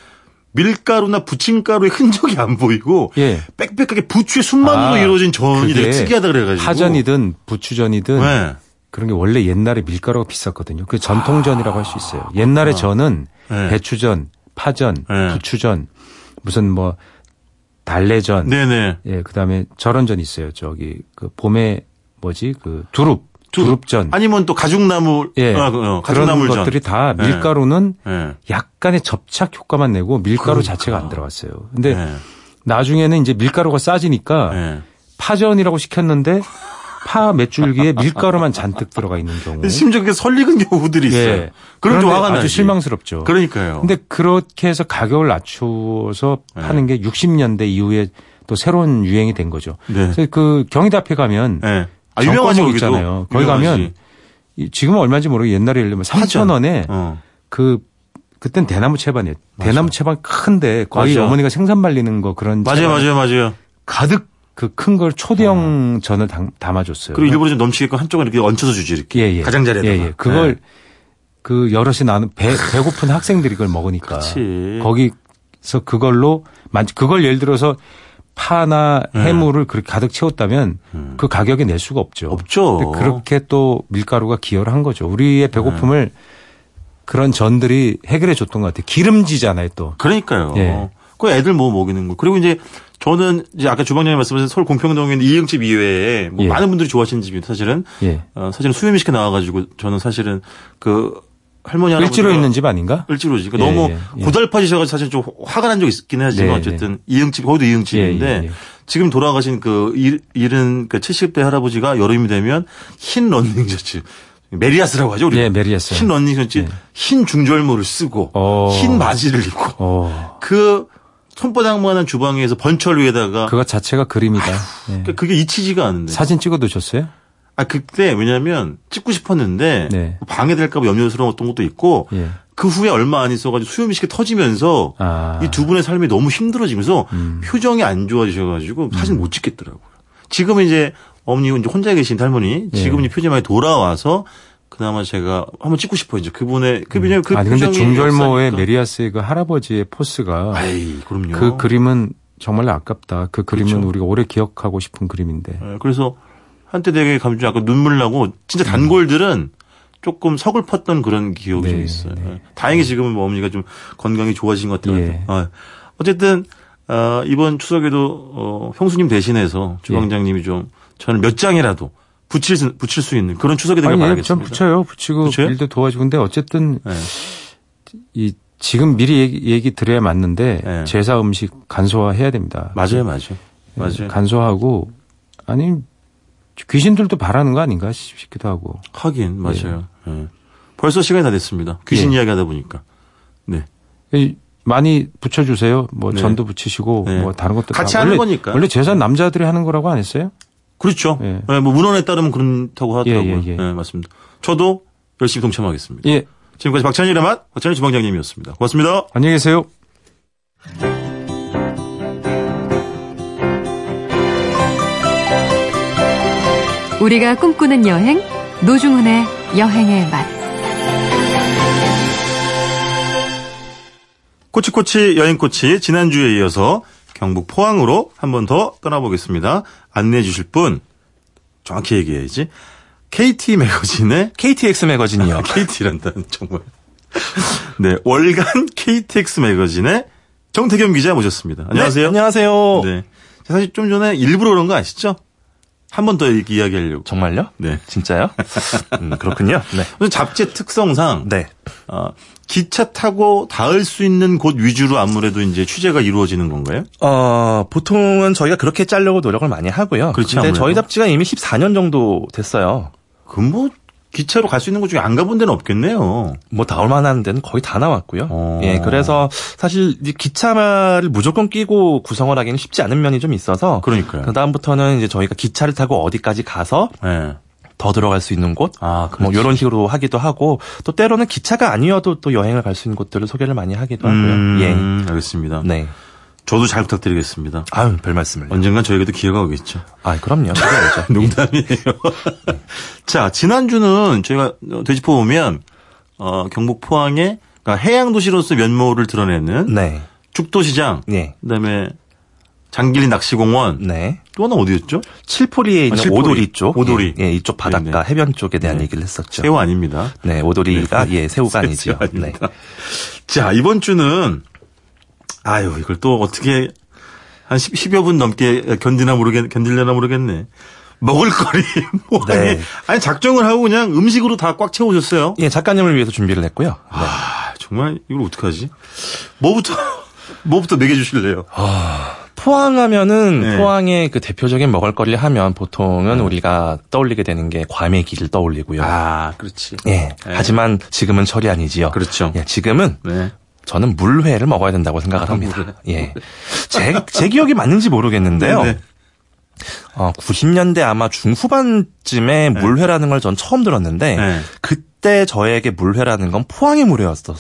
밀가루나 부침가루의 흔적이 안 보이고 예. 빽빽하게 부추의 순만으로 아, 이루어진 전이 되게 특이하다 그래가지고 파전이든 부추전이든 네. 그런 게 원래 옛날에 밀가루가 비쌌거든요. 그 전통전이라고 할 수 있어요. 옛날에 전은 네. 배추전, 파전, 네. 부추전, 무슨 뭐 달래전, 네네. 예, 그다음에 저런전 있어요. 저기 그 봄에 뭐지? 그 두릅, 두릅. 두릅전. 아니면 또 가죽나물, 예. 아, 그, 어, 그런 가죽나물전. 것들이 다 네. 밀가루는 예. 약간의 접착 효과만 내고 밀가루 자체가 안 들어갔어요. 근데 예. 나중에는 이제 밀가루가 싸지니까 예. 파전이라고 시켰는데 파 맷줄기에 밀가루만 잔뜩 들어가 있는 경우. 심지어 그게 설익은 경우들이 있어요. 예. 그럼 좀 화가 아주 나지. 실망스럽죠. 그러니까요. 근데 그렇게 해서 가격을 낮추어서 네. 파는 게 60년대 이후에 또 새로운 유행이 된 거죠. 네. 그래서 그 경희대 앞에 가면 예. 아, 유명하죠, 정권역 거기도. 있잖아요. 거기. 가면 이- 지금은 얼마인지 모르고 옛날에 예를 들면 3천 원에 어. 그 그땐 대나무 채반이에요. 맞아. 대나무 채반 큰데 거의 맞아. 어머니가 생선 말리는 거 그런 맞아요, 맞아요, 맞아요. 가득 그 큰 걸 초대형 전을 담, 담아줬어요. 그리고 일부러 좀 넘치게끔 한쪽은 이렇게 얹혀서 주지, 이렇게. 예, 예. 가장자리에다가. 예, 예. 그걸 네. 그 여럿이 나는 배, 배고픈 학생들이 그걸 먹으니까. 그렇지. 거기서 그걸로 만 그걸 예를 들어서 파나 네. 해물을 그렇게 가득 채웠다면 그 가격에 낼 수가 없죠. 음. 없죠. 그렇게 또 밀가루가 기여를 한 거죠. 우리의 배고픔을 네. 그런 전들이 해결해 줬던 것 같아요. 기름지잖아요, 또. 그러니까요. 예. 그 애들 뭐 먹이는 거. 그리고 이제 저는 이제 아까 주방장님 말씀하신 서울 공평동에 있는 이응집 이외에 뭐 예. 많은 분들이 좋아하시는 집이 사실은 예. 어, 사실은 수요미식에 나와가지고 저는 사실은 그 할머니 할아버지 을지로 있는 집 아닌가? 을지로지. 그러니까 예, 너무 예, 예. 고달파지셔가지고 사실 좀 화가 난 적이 있긴 하지만 네, 어쨌든 이응집 거기도 이응집인데 예. 지금 돌아가신 그 일- 일은 그 70대 할아버지가 여름이 되면 흰 런닝 셔츠 메리아스라고 하죠. 우리 예, 메리아스. 흰 런닝 셔츠, 예. 흰 중절모를 쓰고 어. 흰 바지를 입고 어. 그 손바닥만한 주방에서 번철 위에다가 그거 자체가 그림이다. 예. 그러니까 그게 잊히지가 않는데. 사진 찍어 두셨어요? 아 그때 왜냐하면 찍고 싶었는데 네. 방해될까봐 염려스러웠던 것도 있고 예. 그 후에 얼마 안 있어가지고 수요미식이 터지면서 아. 이두 분의 삶이 너무 힘들어지면서 음. 표정이 안 좋아지셔가지고 사진 못 찍겠더라고요. 지금은 이제 어머니 혼자 계신 할머니 예. 지금은 이제 표정이 많이 돌아와서 그나마 제가 한번 찍고 싶어요. 이제 그분의 그 왜냐면 그 음. 아니 근데 중절모의. 메리아스의 그 할아버지의 포스가 아이 그럼요. 그 그림은 정말 아깝다. 그 그림은 그렇죠. 우리가 오래 기억하고 싶은 그림인데. 예, 그래서 한때 되게 감정 약간 눈물 나고 진짜 단골들은 조금 서글펐던 그런 기억이 좀 네, 있어요. 네. 예. 다행히 지금은 뭐 어머니가 좀 건강이 좋아진 것 같아요. 예. 어, 어쨌든 어, 이번 추석에도 어, 형수님 대신해서 주방장님이 좀 저는 몇 장이라도 붙일 수, 붙일 수 있는 그런 추석이 되길 아니, 예, 전 바라겠습니다. 붙여요. 붙이고 붙여요? 일도 도와주고 근데 어쨌든 예. 이 지금 미리 얘기, 얘기 드려야 맞는데 네. 제사 음식 간소화해야 됩니다. 맞아요, 맞아요. 예, 맞아요. 간소화하고 아니 귀신들도 바라는 거 아닌가 싶기도 하고. 하긴 맞아요. 예. 벌써 시간이 다 됐습니다. 귀신 예. 이야기하다 보니까. 네. 이, 많이 붙여주세요. 뭐 네. 전도 붙이시고 네. 뭐 다른 것도 같이 다. 하는 원래, 거니까. 원래 제사 남자들이 하는 거라고 안 했어요? 그렇죠. 예. 예, 뭐 문헌에 따르면 그렇다고 하더라고요. 예, 예, 예. 네, 맞습니다. 저도 열심히 동참하겠습니다. 예. 지금까지 박찬일의 맛, 박찬일 주방장님이었습니다. 고맙습니다. 안녕히 계세요. 우리가 꿈꾸는 여행 노중훈의 여행의 맛. 꼬치꼬치 여행꼬치 지난주에 이어서 경북 포항으로 한 번 더 떠나보겠습니다. 안내해 주실 분 정확히 얘기해야지. KT 매거진의 KTX 매거진이요. KT란다는 정말. 네, 월간 KTX 매거진의 정태겸 기자 모셨습니다. 안녕하세요. 네, 안녕하세요. 네. 사실 좀 전에 일부러 그런 거 아시죠? 한 번 더 이야기하려고. 정말요? 네. 진짜요? 음, 그렇군요. 네. 잡지의 특성상 네. 어, 기차 타고 닿을 수 있는 곳 위주로 아무래도 이제 취재가 이루어지는 건가요? 어, 보통은 저희가 그렇게 짜려고 노력을 많이 하고요. 그렇지, 근데 아무래도. 저희 잡지가 이미 14년 정도 됐어요. 그뭐 기차로 갈 수 있는 곳 중에 안 가본 데는 없겠네요. 뭐 나올 만한 데는 거의 다 나왔고요. 어. 예, 그래서 사실 이 기차를 무조건 끼고 구성을 하기는 쉽지 않은 면이 좀 있어서 그러니까요. 그 다음부터는 이제 저희가 기차를 타고 어디까지 가서 네. 더 들어갈 수 있는 곳, 아, 뭐. 이런 식으로 하기도 하고 또 때로는 기차가 아니어도 또 여행을 갈 수 있는 곳들을 소개를 많이 하기도 하고요. 음, 알겠습니다. 예, 네. 저도 잘 부탁드리겠습니다. 아유, 별 말씀을. 언젠간 저에게도 기회가 오겠죠. 아, 그럼요. 농담이에요. 자, 지난주는 저희가 되짚어 보면 어, 경북 포항의 그러니까 해양 도시로서 면모를 드러내는 네. 죽도시장, 네. 그다음에 장길리 낚시공원, 네. 또 하나 어디였죠? 칠포리에 있는 칠포리. 오도리 쪽. 오도리. 예, 예, 이쪽 바닷가 네네. 해변 쪽에 대한 네. 얘기를 했었죠. 새우 아닙니다. 네, 오도리가 예, 새우가 아니죠. 네. 자, 이번 주는 아유, 이걸 또 어떻게 한 10, 10 여 분 넘게 견디나 모르겠 견딜려나 모르겠네. 먹을거리 뭐 네. 아니, 작정을 하고 그냥 음식으로 다 꽉 채우셨어요. 예, 작가님을 위해서 준비를 했고요. 네. 아, 정말 이걸 어떡하지? 뭐부터 뭐부터 먹여 주실래요? 포항하면은 네. 포항의 그 대표적인 먹을거리를 하면 보통은 우리가 떠올리게 되는 게 과메기를 떠올리고요. 아, 그렇지. 예. 네. 하지만 지금은 철이 아니지요. 그렇죠. 예, 지금은 네. 저는 물회를 먹어야 된다고 생각을 아, 합니다. 물회. 예. 제, 제 기억이 맞는지 모르겠는데요. 네, 네. 어, 90년대 아마 중후반쯤에 물회라는 걸 전 처음 들었는데 네. 그때 저에게 물회라는 건 포항의 물회였었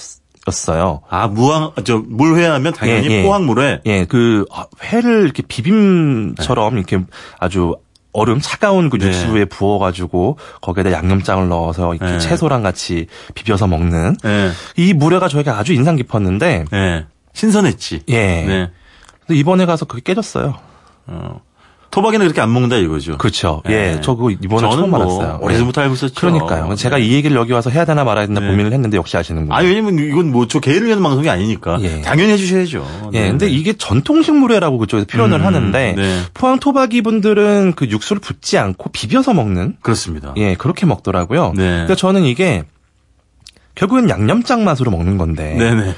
어요. 아, 무항, 저, 물회하면 당연히 예, 예. 포항물회. 예, 그 아, 회를 이렇게 비빔처럼 이렇게 아주 얼음 차가운 그 네. 육수에 부어가지고 거기에다 양념장을 넣어서 이렇게 네. 채소랑 같이 비벼서 먹는 예. 이 물회가 저에게 아주 인상 깊었는데 예. 신선했지. 예. 네. 근데 이번에 가서 그게 깨졌어요. 어. 토박이는 그렇게 안 먹는다 이거죠. 그렇죠. 예. 예, 저 그거 이번에 처음 뭐 알았어요. 오래전부터 알고 있었죠. 그러니까요. 제가 이 얘기를 여기 와서 해야 되나 말아야 되나 네. 고민을 했는데 역시 아시는군요. 아, 왜냐면 이건 뭐 저 개를 위한 방송이 아니니까. 예. 당연히 해주셔야죠. 예, 네. 근데 이게 전통식 물회라고 그쪽에서 표현을 음, 하는데 네. 포항 토박이 분들은 그 육수를 붓지 않고 비벼서 먹는 그렇습니다. 예, 그렇게 먹더라고요. 네. 근데 저는 이게 결국엔 양념장 맛으로 먹는 건데 네네.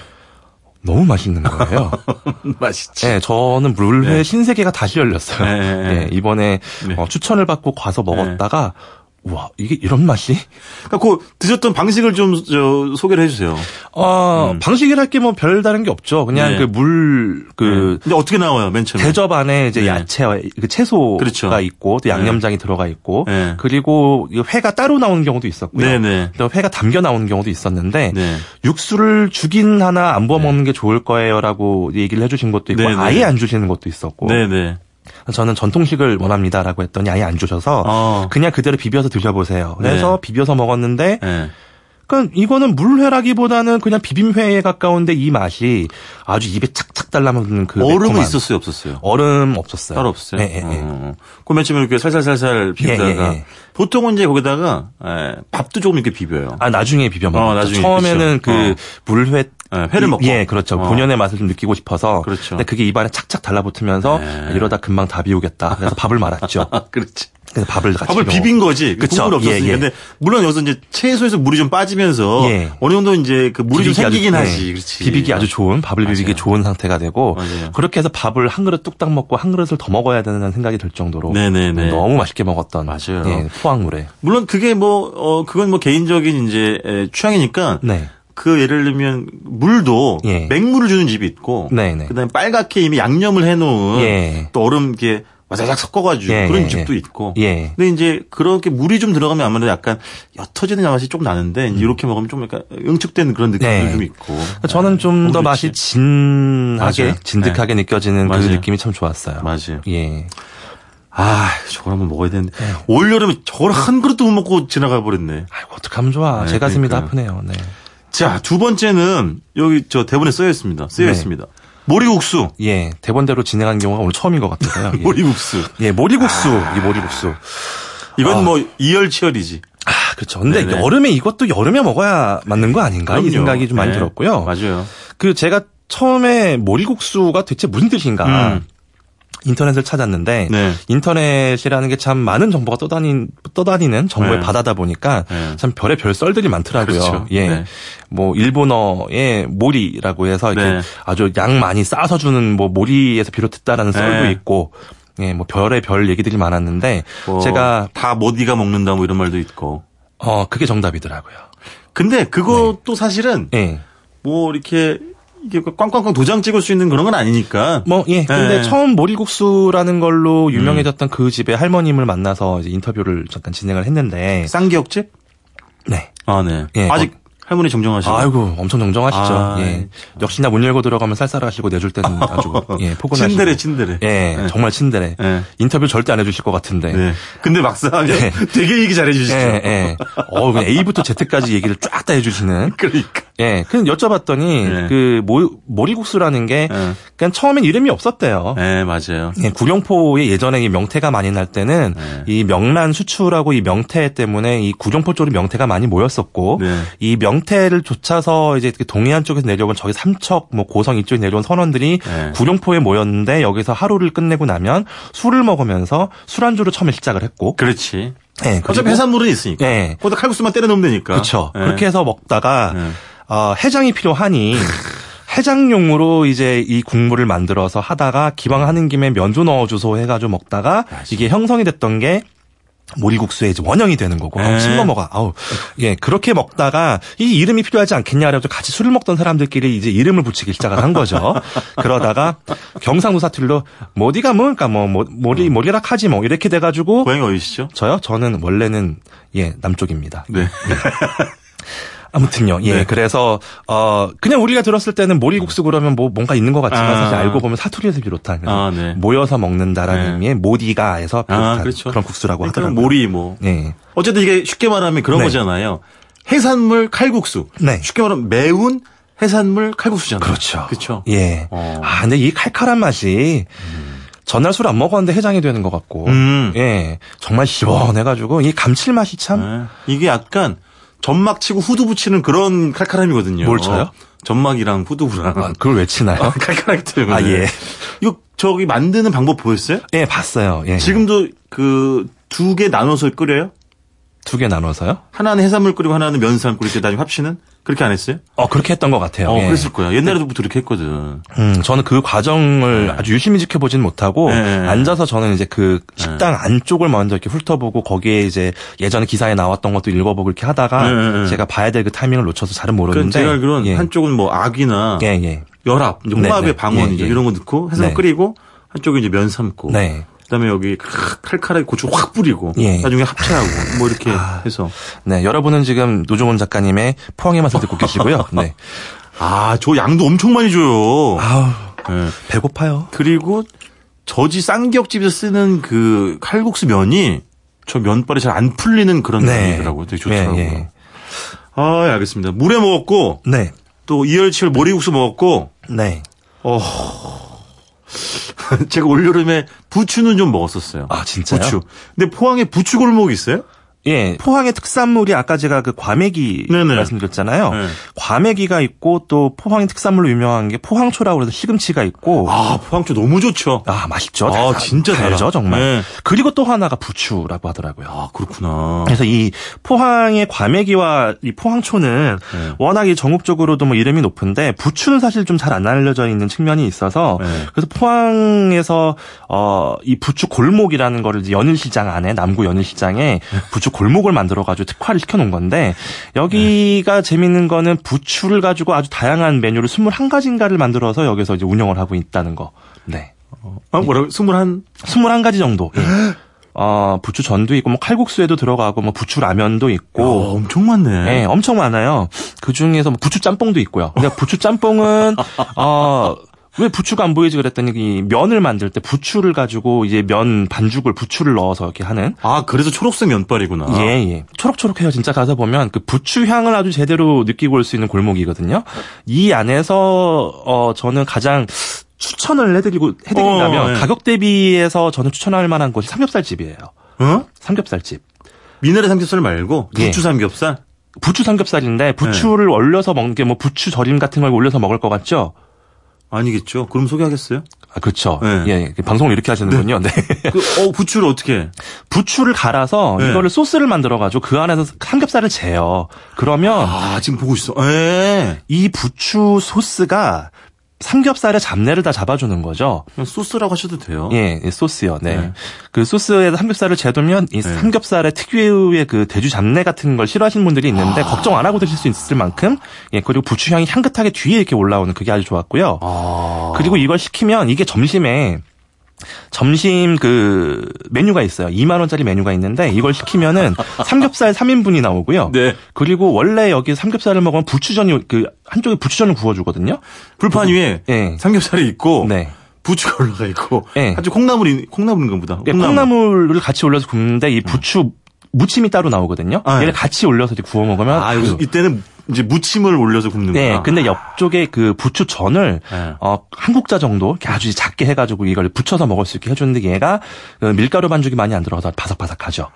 너무 맛있는 거예요. 맛있지. 예, 저는 물회 네. 신세계가 다시 열렸어요. 네, 네, 네. 예, 이번에 네. 어, 추천을 받고 가서 먹었다가 와 이게 이런 맛이? 그러니까 그 드셨던 방식을 좀 저, 소개를 해주세요. 어, 방식이랄 게 뭐 별다른 게 없죠. 그냥 네. 그 물, 그, 근데 어떻게 나와요, 맨 처음에? 대접 안에 이제 네. 야채와 그 채소가 그렇죠. 있고 또 양념장이 들어가 있고 네. 그리고 이 회가 따로 나오는 경우도 있었고요. 네네. 또 회가 담겨 나오는 경우도 있었는데 네. 육수를 주긴 하나 안 부어 먹는 게 좋을 거예요라고 얘기를 해주신 것도 있고. 아예 안 주시는 것도 있었고 네네. 저는 전통식을 원합니다라고 했더니 아예 안 주셔서 어. 그냥 그대로 비벼서 드셔보세요. 그래서 네. 비벼서 먹었는데 네. 그러니까 이거는 물회라기보다는 그냥 비빔회에 가까운데 이 맛이 아주 입에 착착 달라붙는 그 얼음은 매콤함. 있었어요, 없었어요? 얼음 없었어요. 따로 없어요. 예, 예, 예. 어. 처음에 이렇게 살살살살 비비다가 예, 예, 예. 보통은 이제 거기다가 예, 밥도 조금 이렇게 비벼요. 아 나중에 비벼 먹었죠. 어, 나중에, 처음에는 그쵸. 그 물회 예, 회를 먹고. 예, 그렇죠. 어. 본연의 맛을 좀 느끼고 싶어서. 그렇죠. 근데 그게 입안에 착착 달라붙으면서 네. 이러다 금방 다 비우겠다. 그래서 밥을 말았죠. 아, 그렇지. 그래서 밥을 같이 밥을 비빈 거지. 그쵸. 국물 없었으니까. 예, 예. 근데 물론 여기서 이제 채소에서 물이 좀 빠지면서 예. 어느 정도 이제 그 물이 좀 비비기 아주- 생기긴 네. 하지. 그렇지. 비비기 아주 좋은 밥을 비비기 맞아요. 좋은 상태가 되고 맞아요. 그렇게 해서 밥을 한 그릇 뚝딱 먹고 한 그릇을 더 먹어야 되는 생각이 들 정도로 네네네. 너무 맛있게 먹었던 맞아요. 예, 포항물에 물론 그게 뭐, 어, 그건 뭐 개인적인 이제 에, 취향이니까. 네. 그 예를 들면 물도 예. 맹물을 주는 집이 있고. 네네. 그다음에 빨갛게 이미 양념을 해놓은 예. 또 얼음 이렇게 와자작 섞어가지고 예, 그런 예, 집도 예. 있고. 예. 근데 이제 그렇게 물이 좀 들어가면 아무래도 약간 옅어지는 맛이 좀 나는데 이제 이렇게 먹으면 좀 약간 응축된 그런 느낌도 음. 네. 좀 있고. 저는 좀 너무 더 좋지. 맛이 진하게 맞아요. 진득하게 느껴지는 그 맞아요. 느낌이 참 좋았어요. 맞아요. 예. 아, 저걸 한번 먹어야 되는데. 네. 올 여름에 저걸 한 그릇도 못 먹고 지나가 버렸네. 아이고 어떡하면 좋아. 네, 제 가슴이 다 그러니까요. 아프네요. 네. 자, 두 번째는 여기 저 대본에 쓰여 있습니다. 쓰여 네. 있습니다. 모리국수. 예. 대본대로 진행한 경우가 오늘 처음인 것 같아요. 예. 모리국수. 예, 모리국수. 이 모리국수. 이건 아. 뭐 이열치열이지. 아, 그렇죠. 근데 네네. 여름에 이것도 여름에 먹어야 맞는 거 아닌가? 이 그럼요. 생각이 좀 많이 네, 들었고요. 맞아요. 그 제가 처음에 모리국수가 대체 무슨 뜻인가? 음. 인터넷을 찾았는데 네. 인터넷이라는 게 참 많은 정보가 떠다니, 떠다니는 정보의 네. 바다다 보니까 네. 참 별의 별 썰들이 많더라고요. 그렇죠. 예. 네. 뭐 일본어의 모리라고 해서 이렇게 네. 아주 양 많이 싸서 주는 뭐 모리에서 비롯했다라는 썰도 네. 있고 예, 뭐 별의 별 얘기들이 많았는데 뭐 제가 다 모디가 먹는다 뭐 이런 말도 있고. 어 그게 정답이더라고요. 근데 그것도 사실은 예. 뭐 이렇게 이게 꽝꽝꽝 도장 찍을 수 있는 그런 건 아니니까. 뭐, 예. 근데 네. 처음 모리국수라는 걸로 유명해졌던 그 집의 할머님을 만나서 이제 인터뷰를 잠깐 진행을 했는데. 쌍기역집? 네. 아, 네. 예, 아직 할머니 정정하시고. 아이고, 엄청 정정하시죠. 아, 예. 역시나 문 열고 들어가면 쌀쌀하시고 내줄 때는 아주, 예, 포근하시고. 친데레, 친데레. 예, 네. 정말 친데레. 네. 인터뷰 절대 안 해주실 것 같은데. 네. 근데 막상 네. 되게 얘기 잘해 주시죠. 예, 예. 어, 그냥 A부터 Z까지 얘기를 쫙 다 해주시는. 그러니까. 예. 그냥 여쭤봤더니, 네. 그, 모, 모리국수라는 게, 네. 그냥 처음엔 이름이 없었대요. 네, 맞아요. 예, 구룡포에 예전에 이 명태가 많이 날 때는 네. 이 명란 수출하고 이 명태 때문에 이 구룡포 쪽으로 명태가 많이 모였었고 네. 이명 태를 쫓아서 이제 그 동해안 쪽에서 내려온 저기 삼척 뭐 고성 이쪽에 내려온 선원들이 네. 구룡포에 모였는데 여기서 하루를 끝내고 나면 술을 먹으면서 술안주로 처음에 시작을 했고 그렇지. 예, 어차피 해산물은 있으니까. 예. 거기다 칼국수만 때려 넣으면 되니까. 그렇죠. 예. 그렇게 해서 먹다가 네. 어, 해장이 필요하니 해장용으로 이제 이 국물을 만들어서 하다가 기왕 하는 김에 면도 넣어줘서 해가지고 먹다가 이게 형성이 됐던 게 모리국수의 이제 원형이 되는 거고 네. 침 넘어가 아우 예 그렇게 먹다가 이 이름이 필요하지 않겠냐라고 같이 술을 먹던 사람들끼리 이제 이름을 붙이기 시작을 한 거죠 그러다가 경상도 사투리로 뭐디가 뭘까 뭐 뭐, 모리 모리락 하지 뭐 이렇게 돼가지고 고향이 어디시죠? 저요 저는 원래는 예 남쪽입니다 네. 아무튼요. 예. 네. 그래서 어 그냥 우리가 들었을 때는 모리국수 그러면 뭐 뭔가 있는 것 같지만 아. 사실 알고 보면 사투리에서 비롯한 아, 네. 모여서 먹는다라는 네. 의미의 모디가에서 비롯한 아, 그렇죠. 런 국수라고 그러니까 하더라고요. 모리 뭐. 네. 어쨌든 이게 쉽게 말하면 그런 네. 거잖아요. 해산물 칼국수. 네. 쉽게 말하면 매운 해산물 칼국수잖아요. 그렇죠. 그렇죠. 예. 어. 아 근데 이 칼칼한 맛이 전날 술 안 먹었는데 해장이 되는 것 같고, 음. 예, 정말 시원해가지고 이 감칠맛이 참 네. 이게 약간 점막 치고 후두 붙이는 그런 칼칼함이거든요. 뭘 쳐요? 점막이랑 후두부랑. 아, 그걸 왜 치나요? 칼칼하기 때문에. 아 예, 이거 저기 만드는 방법 보였어요? 예 봤어요. 예. 지금도 그 두 개 나눠서 끓여요? 두 개 나눠서요? 하나는 해산물 끓이고 하나는 면산 끓일 때 나중에 합치는? 그렇게 안 했어요? 어 그렇게 했던 것 같아요. 어, 예. 그랬을 거야. 옛날에도부터 이렇게 했거든. 음, 저는 그 과정을 아주 유심히 지켜보진 못하고 네. 앉아서 저는 이제 그 식당 안쪽을 먼저 이렇게 훑어보고 거기에 이제 예전에 기사에 나왔던 것도 읽어보고 이렇게 하다가 네, 네. 제가 봐야 될 그 타이밍을 놓쳐서 잘은 그 모르는데 제가 알기로는 예. 한쪽은 뭐 악이나 예, 예. 열합, 이제 네, 홍합의 네. 방언 예, 이제 예. 이런 거 넣고 해산물 네. 끓이고 한쪽에 이제 면 삶고 네. 그다음에 여기 칼칼하게 고추 확 뿌리고 예. 나중에 합체하고 뭐 이렇게 해서 네, 여러분은 지금 노종원 작가님의 포항의 맛을 듣고 계시고요. 네. 아 저 양도 엄청 많이 줘요. 아우, 예. 배고파요. 그리고 저지 쌍기역집에서 쓰는 그 칼국수 면이 저 면발이 잘 안 풀리는 그런 네. 면이더라고요. 되게 좋더라고요. 예, 예. 아, 예, 알겠습니다. 물회 먹었고 네. 또 이열치열 모리국수 먹었고 네. 제가 올여름에 부추는 좀 먹었었어요. 아, 진짜요? 부추. 근데 포항에 부추 골목 있어요? 예, 포항의 특산물이 아까 제가 그 과메기 네네. 말씀드렸잖아요. 네. 과메기가 있고 또 포항의 특산물로 유명한 게 포항초라고 해서 시금치가 있고 아, 포항초 너무 좋죠. 아, 맛있죠. 아, 달- 진짜 달죠. 정말. 네. 그리고 또 하나가 부추라고 하더라고요. 아, 그렇구나. 그래서 이 포항의 과메기와 이 포항초는 네. 워낙 이 전국적으로도 뭐 이름이 높은데 부추는 사실 좀 잘 안 알려져 있는 측면이 있어서 네. 그래서 포항에서 어 이 부추 골목이라는 거를 연일시장 안에 남구 연일시장에 부추 골목을 만들어 가지고 특화를 시켜 놓은 건데 여기가 재밌는 거는 부추를 가지고 아주 다양한 메뉴를 21가지인가를 만들어서 여기서 이제 운영을 하고 있다는 거. 네. 아, 뭐라고? 스물한? 21가지 정도. 예. 어, 부추 전도 있고, 뭐, 칼국수에도 들어가고, 뭐, 부추 라면도 오, 있고. 엄청 많네. 예, 엄청 많아요. 그 중에서 뭐 부추 짬뽕도 있고요. 근데 부추 짬뽕은, 어, 왜 부추가 안 보이지 그랬더니 이 면을 만들 때 부추를 가지고 이제 면 반죽을 부추를 넣어서 이렇게 하는 아, 그래서 초록색 면발이구나. 예, 예. 초록초록해요. 진짜 가서 보면 그 부추 향을 아주 제대로 느끼고 올 수 있는 골목이거든요. 이 안에서 어 저는 가장 추천을 해드리고 해드린다면 어, 예. 가격 대비해서 저는 추천할 만한 곳이 삼겹살 집이에요. 어? 삼겹살 집. 미나리 삼겹살 말고 예. 부추 삼겹살? 부추 삼겹살인데 부추를 얼려서 먹는 게 뭐 부추 절임 같은 걸 올려서 먹을 것 같죠? 아니겠죠. 그럼 소개하겠어요? 아, 그렇죠. 네. 예, 예. 방송을 이렇게 하시는군요. 네. 그, 어, 부추를 어떻게 해? 부추를 갈아서 네. 이거를 소스를 만들어가지고 그 안에서 삼겹살을 재요. 그러면 아, 지금 보고 있어. 예. 이 부추 소스가 삼겹살의 잡내를 다 잡아주는 거죠. 소스라고 하셔도 돼요. 예, 예, 소스요. 네. 네. 그 소스에다 삼겹살을 재두면 이 네. 삼겹살의 특유의 그 대주 잡내 같은 걸 싫어하시는 분들이 있는데 걱정 안 하고 드실 수 있을 만큼 예, 그리고 부추 향이 향긋하게 뒤에 이렇게 올라오는 그게 아주 좋았고요. 아. 그리고 이걸 시키면 이게 점심에 점심 그 메뉴가 있어요. 2만 원짜리 메뉴가 있는데 이걸 시키면은 삼겹살 3인분이 나오고요. 네. 그리고 원래 여기 삼겹살을 먹으면 부추전이 그 한쪽에 부추전을 구워 주거든요. 불판 위에 예. 삼겹살이 있고 네. 부추가 올라가 있고 네. 아주 콩나물이 콩나물인가 보다. 예, 콩나물을 같이 올려서 굽는데 이 부추 무침이 따로 나오거든요. 아, 얘를 예. 같이 올려서 구워 먹으면 아, 여기서 이때는 이제 무침을 올려서 굽는구나. 네, 근데 옆쪽에 그 부추 전을 네. 어, 한 국자 정도 이렇게 아주 작게 해가지고 이걸 부쳐서 먹을 수 있게 해주는데 얘가 그 밀가루 반죽이 많이 안 들어가서 바삭바삭하죠.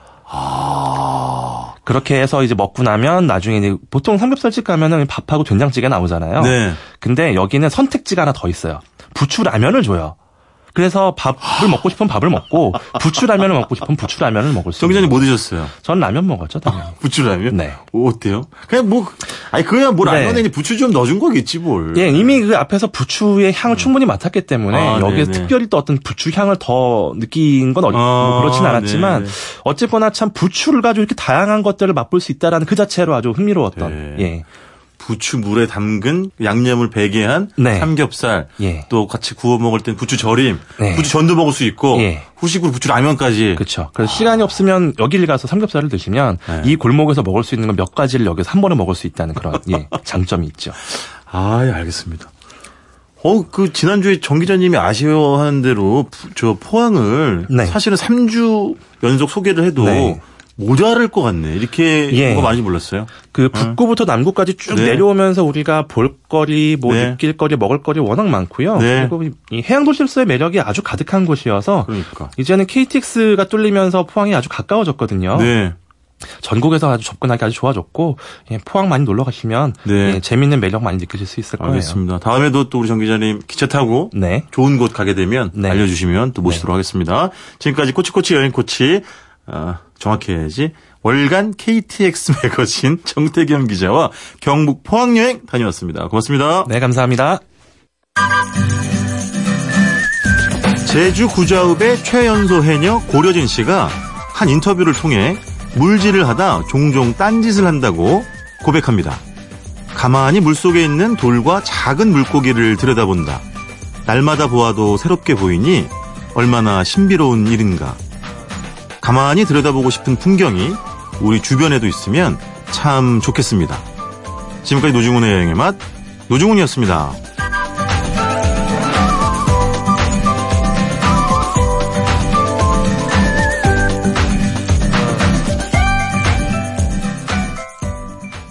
그렇게 해서 이제 먹고 나면 나중에 이제 보통 삼겹살집 가면은 밥하고 된장찌개 나오잖아요. 네. 근데 여기는 선택지가 하나 더 있어요. 부추 라면을 줘요. 그래서 밥을 먹고 싶으면 밥을 먹고 부추라면을 먹고 싶으면 부추라면을 먹을 수. 정 기자님 있는 뭐 드셨어요? 전 라면 먹었죠, 당연히. 부추라면? 네. 오, 어때요? 그냥 뭐, 아니, 그냥 뭐 네. 라면에 부추 좀 넣어준 거겠지, 뭘. 예, 이미 그 앞에서 부추의 향을 충분히 맡았기 때문에 아, 여기에서 네네. 특별히 또 어떤 부추 향을 더 느낀 건 어, 뭐 아, 그렇진 않았지만 네네. 어쨌거나 참 부추를 가지고 이렇게 다양한 것들을 맛볼 수 있다라는 그 자체로 아주 흥미로웠던 네. 예. 부추 물에 담근 양념을 배게한 네. 삼겹살, 예. 또 같이 구워 먹을 땐 부추 절임, 네. 부추 전도 먹을 수 있고, 예. 후식으로 부추 라면까지. 그렇죠. 그래서 시간이 없으면 여기를 가서 삼겹살을 드시면 네. 이 골목에서 먹을 수 있는 건 몇 가지를 여기서 한 번에 먹을 수 있다는 그런 예, 장점이 있죠. 아, 예, 알겠습니다. 어, 그, 지난주에 정 기자님이 아쉬워하는 대로, 부- 저 포항을 네. 사실은 3주 연속 소개를 해도 네. 모자랄 것 같네. 이렇게 예. 뭐가 많이 몰랐어요. 그 북구부터 남구까지 쭉 네. 내려오면서 우리가 볼거리, 뭐 네. 느낄거리, 먹을거리 워낙 많고요. 네. 그리고 이 해양 도시로서의 매력이 아주 가득한 곳이어서 그러니까. 이제는 KTX가 뚫리면서 포항이 아주 가까워졌거든요. 네. 전국에서 아주 접근하기 아주 좋아졌고 예, 포항 많이 놀러 가시면 네. 예, 재밌는 매력 많이 느끼실 수 있을 거예요. 알겠습니다. 다음에도 또 우리 정 기자님 기차 타고 네. 좋은 곳 가게 되면 네. 알려주시면 또 모시도록 하겠습니다. 지금까지 코치코치 여행 코치, 아, 정확히 해야지. 월간 KTX 매거진 정태겸 기자와 경북 포항 여행 다녀왔습니다. 고맙습니다. 네, 감사합니다. 제주 구자읍의 최연소 해녀 고려진 씨가 한 인터뷰를 통해 물질을 하다 종종 딴짓을 한다고 고백합니다. 가만히 물속에 있는 돌과 작은 물고기를 들여다본다. 날마다 보아도 새롭게 보이니 얼마나 신비로운 일인가. 가만히 들여다보고 싶은 풍경이 우리 주변에도 있으면 참 좋겠습니다. 지금까지 노중훈의 여행의 맛, 노중훈이었습니다.